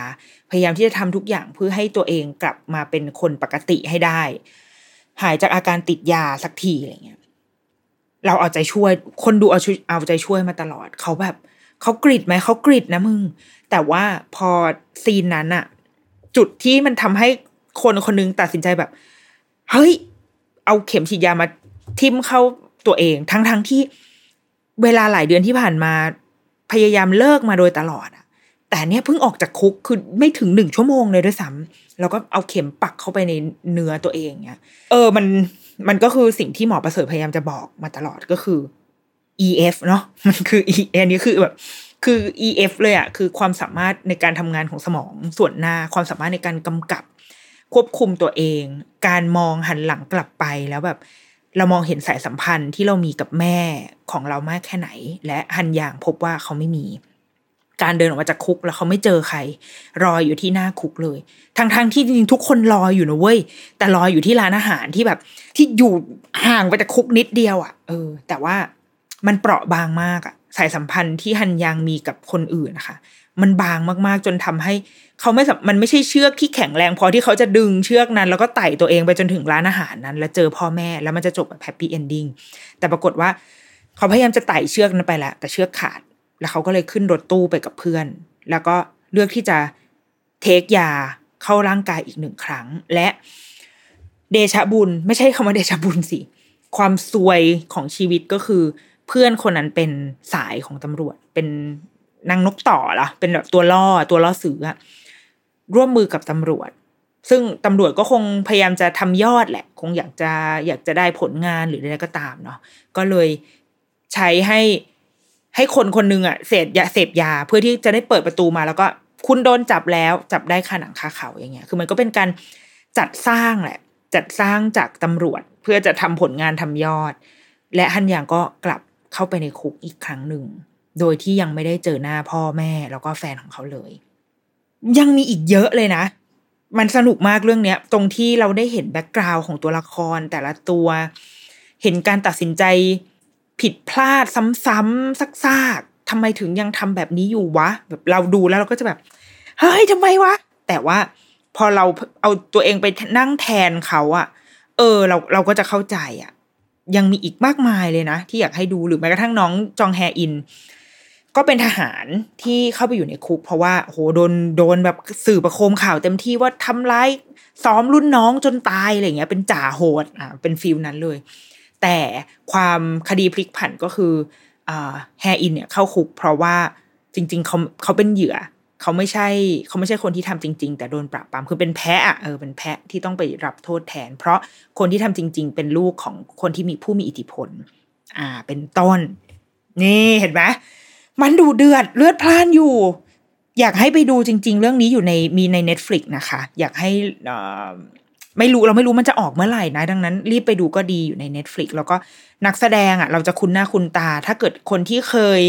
พยายามที่จะทำทุกอย่างเพื่อให้ตัวเองกลับมาเป็นคนปกติให้ได้ หายจากอาการติดยาสักทีอะไรเงี้ยเราเอาใจช่วย คนดูเอาเอาใจช่วยมาตลอด เขาแบบเขากริดไหมเขากริดนะมึง แต่ว่าพอซีนนั้นอะจุดที่มันทำให้คนคนนึงตัดสินใจแบบ เฮ้ย เอาเข็มฉีดยามาทิ่มเข้า ตัวเอง ทั้งทั้งที่เวลาหลายเดือนที่ผ่านมาพยายามเลิกมาโดยตลอดอะแต่เนี้ยเพิ่งออกจากคุกคือไม่ถึงหนึ่งชั่วโมงเลยด้วยซ้ำแล้วก็เอาเข็มปักเข้าไปในเนื้อตัวเองเนี้ยเออมันมันก็คือสิ่งที่หมอประเสริฐพยายามจะบอกมาตลอดก็คือ EF เนาะมันคือ E อันนี้คือแบบคือ EF เลยอะคือความสามารถในการทำงานของสมองส่วนหน้า ความสามารถในการกำกับ ควบคุมตัวเอง การมองหันหลังกลับไปแล้วแบบ เรามองเห็นสายสัมพันธ์ที่เรามีกับแม่ของเรามากแค่ไหน และหันยางพบว่าเขาไม่มี การเดินออกมาจากคุกแล้วเขาไม่เจอใคร รออยู่ที่หน้าคุกเลยทั้งๆทที่จริงทุกคนรออยู่นะเว้ยแต่รออยู่ที่ร้านอาหารที่แบบ ที่อยู่ห่างไปจากคุกนิดเดียวอะ่ะ เออ แต่ว่ามันเปราะบางมากอะ่ะสายสัมพันธ์ที่ฮันยังมีกับคนอื่นนะคะ มันบางมากๆจนทำให้ เขาไม่มันไม่ใช่เชือกที่แข็งแรงพอที่เขาจะดึงเชือกนั้น แล้วก็ไต่ตัวเองไปจนถึงร้านอาหารนั้น แล้วเจอพ่อแม่แล้วมันจะจบแบบแฮปปี้เอนดิ้งแต่ปรากฏว่า เขาพยายามจะไต่เชือกนั้นไปแล้วแต่เชือกขาด แล้วเขาก็เลยขึ้นรถตู้ไปกับเพื่อน แล้วก็เลือกที่จะเทคยาเข้าร่างกายอีกหนึ่งครั้ง และเดชะบุญ ไม่ใช่คำว่าเดชะบุญสิความซวยของชีวิตก็คือ เพื่อนคนนั้นเป็นสายของตำรวจเป็นนางนกต่อละเป็นแบบตัวล่อตัวล่อซื้ออะ ร่วมมือกับตำรวจ ซึ่งตำรวจก็คงพยายามจะทำยอดแหละ คงอยากจะอยากจะได้ผลงานหรืออะไรก็ตามเนาะก็เลยใช้ให้ให้คนคนนึงอะเสพยาเสพยาเพื่อที่จะได้เปิดประตูมาแล้วก็คุณโดนจับแล้วจับได้คาหนังคาเขาอย่างเงี้ย คือมันก็เป็นการจัดสร้างแหละ จัดสร้างจากตำรวจเพื่อจะทำผลงานทำยอด และฮันยางก็กลับเข้าไปในคุกอีกครั้งหนึ่ง โดยที่ยังไม่ได้เจอหน้าพ่อแม่แล้วก็แฟนของเขาเลย ยังมีอีกเยอะเลยนะ มันสนุกมากเรื่องเนี้ย ตรงที่เราได้เห็นแบ็กกราวน์ของตัวละครแต่ละตัว เห็นการตัดสินใจผิดพลาดซ้ำๆซากๆทำไมถึงยังทำแบบนี้อยู่วะ แบบเราดูแล้วเราก็จะแบบ เฮ้ยทำไมวะ แต่ว่าพอเราเอาตัวเองไปนั่งแทนเขาอะเออ เราเราก็จะเข้าใจอะยังมีอีกมากมายเลยนะ ที่อยากให้ดูหรือแม้กระทั่งน้องจองแฮอิน ก็เป็นทหารที่เข้าไปอยู่ในคุก เพราะว่าโหโดนโดนแบบสื่อประโคมข่าวเต็มที่ว่าทำร้ายซ้อมรุ่นน้องจนตายอะไรเงี้ย เป็นจ่าโหดอ่าเป็น feel นั้นเลย แต่ความคดีพลิกผันก็คืออ่าแฮอินเนี่ยเข้าคุก เพราะว่าจริง ๆเขาเขาเป็นเหยื่อเขาไม่ใช่เขาไม่ใช่คนที่ทำจริง ๆ แต่โดนปราบปรามคือเป็นแพะอะเออเป็นแพะที่ต้องไปรับโทษแทน เพราะคนที่ทำจริง ๆ เป็นลูกของคนที่มีผู้มีอิทธิพล อ่า เป็นต้น นี่เห็นไหม มันดูเดือดเลือดพล่านอยู่ อยากให้ไปดูจริง ๆ เรื่องนี้อยู่ในมีใน Netflix นะคะ อยากให้ไม่รู้เราไม่รู้มันจะออกเมื่อไหร่นะ ดังนั้นรีบไปดูก็ดีอยู่ใน Netflix แล้วก็นักแสดงอะ เราจะคุ้นหน้าคุ้นตา ถ้าเกิดคนที่เคย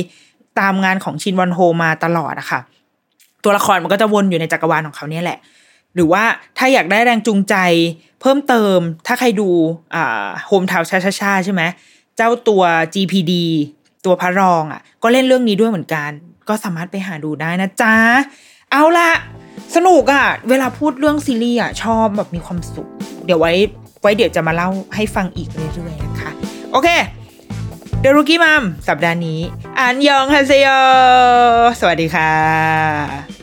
ตามงานของชินวันโฮมาตลอดอะค่ะ ตัวละครมันก็จะวนอยู่ในจักรวาลของเขาเนี่ยแหละ หรือว่าถ้าอยากได้แรงจูงใจ เพิ่มเติมถ้าใครดูอ่าโฮมทาวชาชาชาใช่ไหมเจ้าตัว GPD ตัวพระรองอะ ก็เล่นเรื่องนี้ด้วยเหมือนกัน ก็สามารถไปหาดูได้นะจ๊ะ เอาละสนุกอะ่ะ เวลาพูดเรื่องซีรีส์อะชอบแบบมีความสุข เดี๋ยวไว้ไว้เดี๋ยวจะมาเล่าให้ฟังอีกเรื่อยๆนะคะ โอเคเดรุกี้มัมสัปดาห์นี้อันยองฮาเซโยสวัสดีค่ะ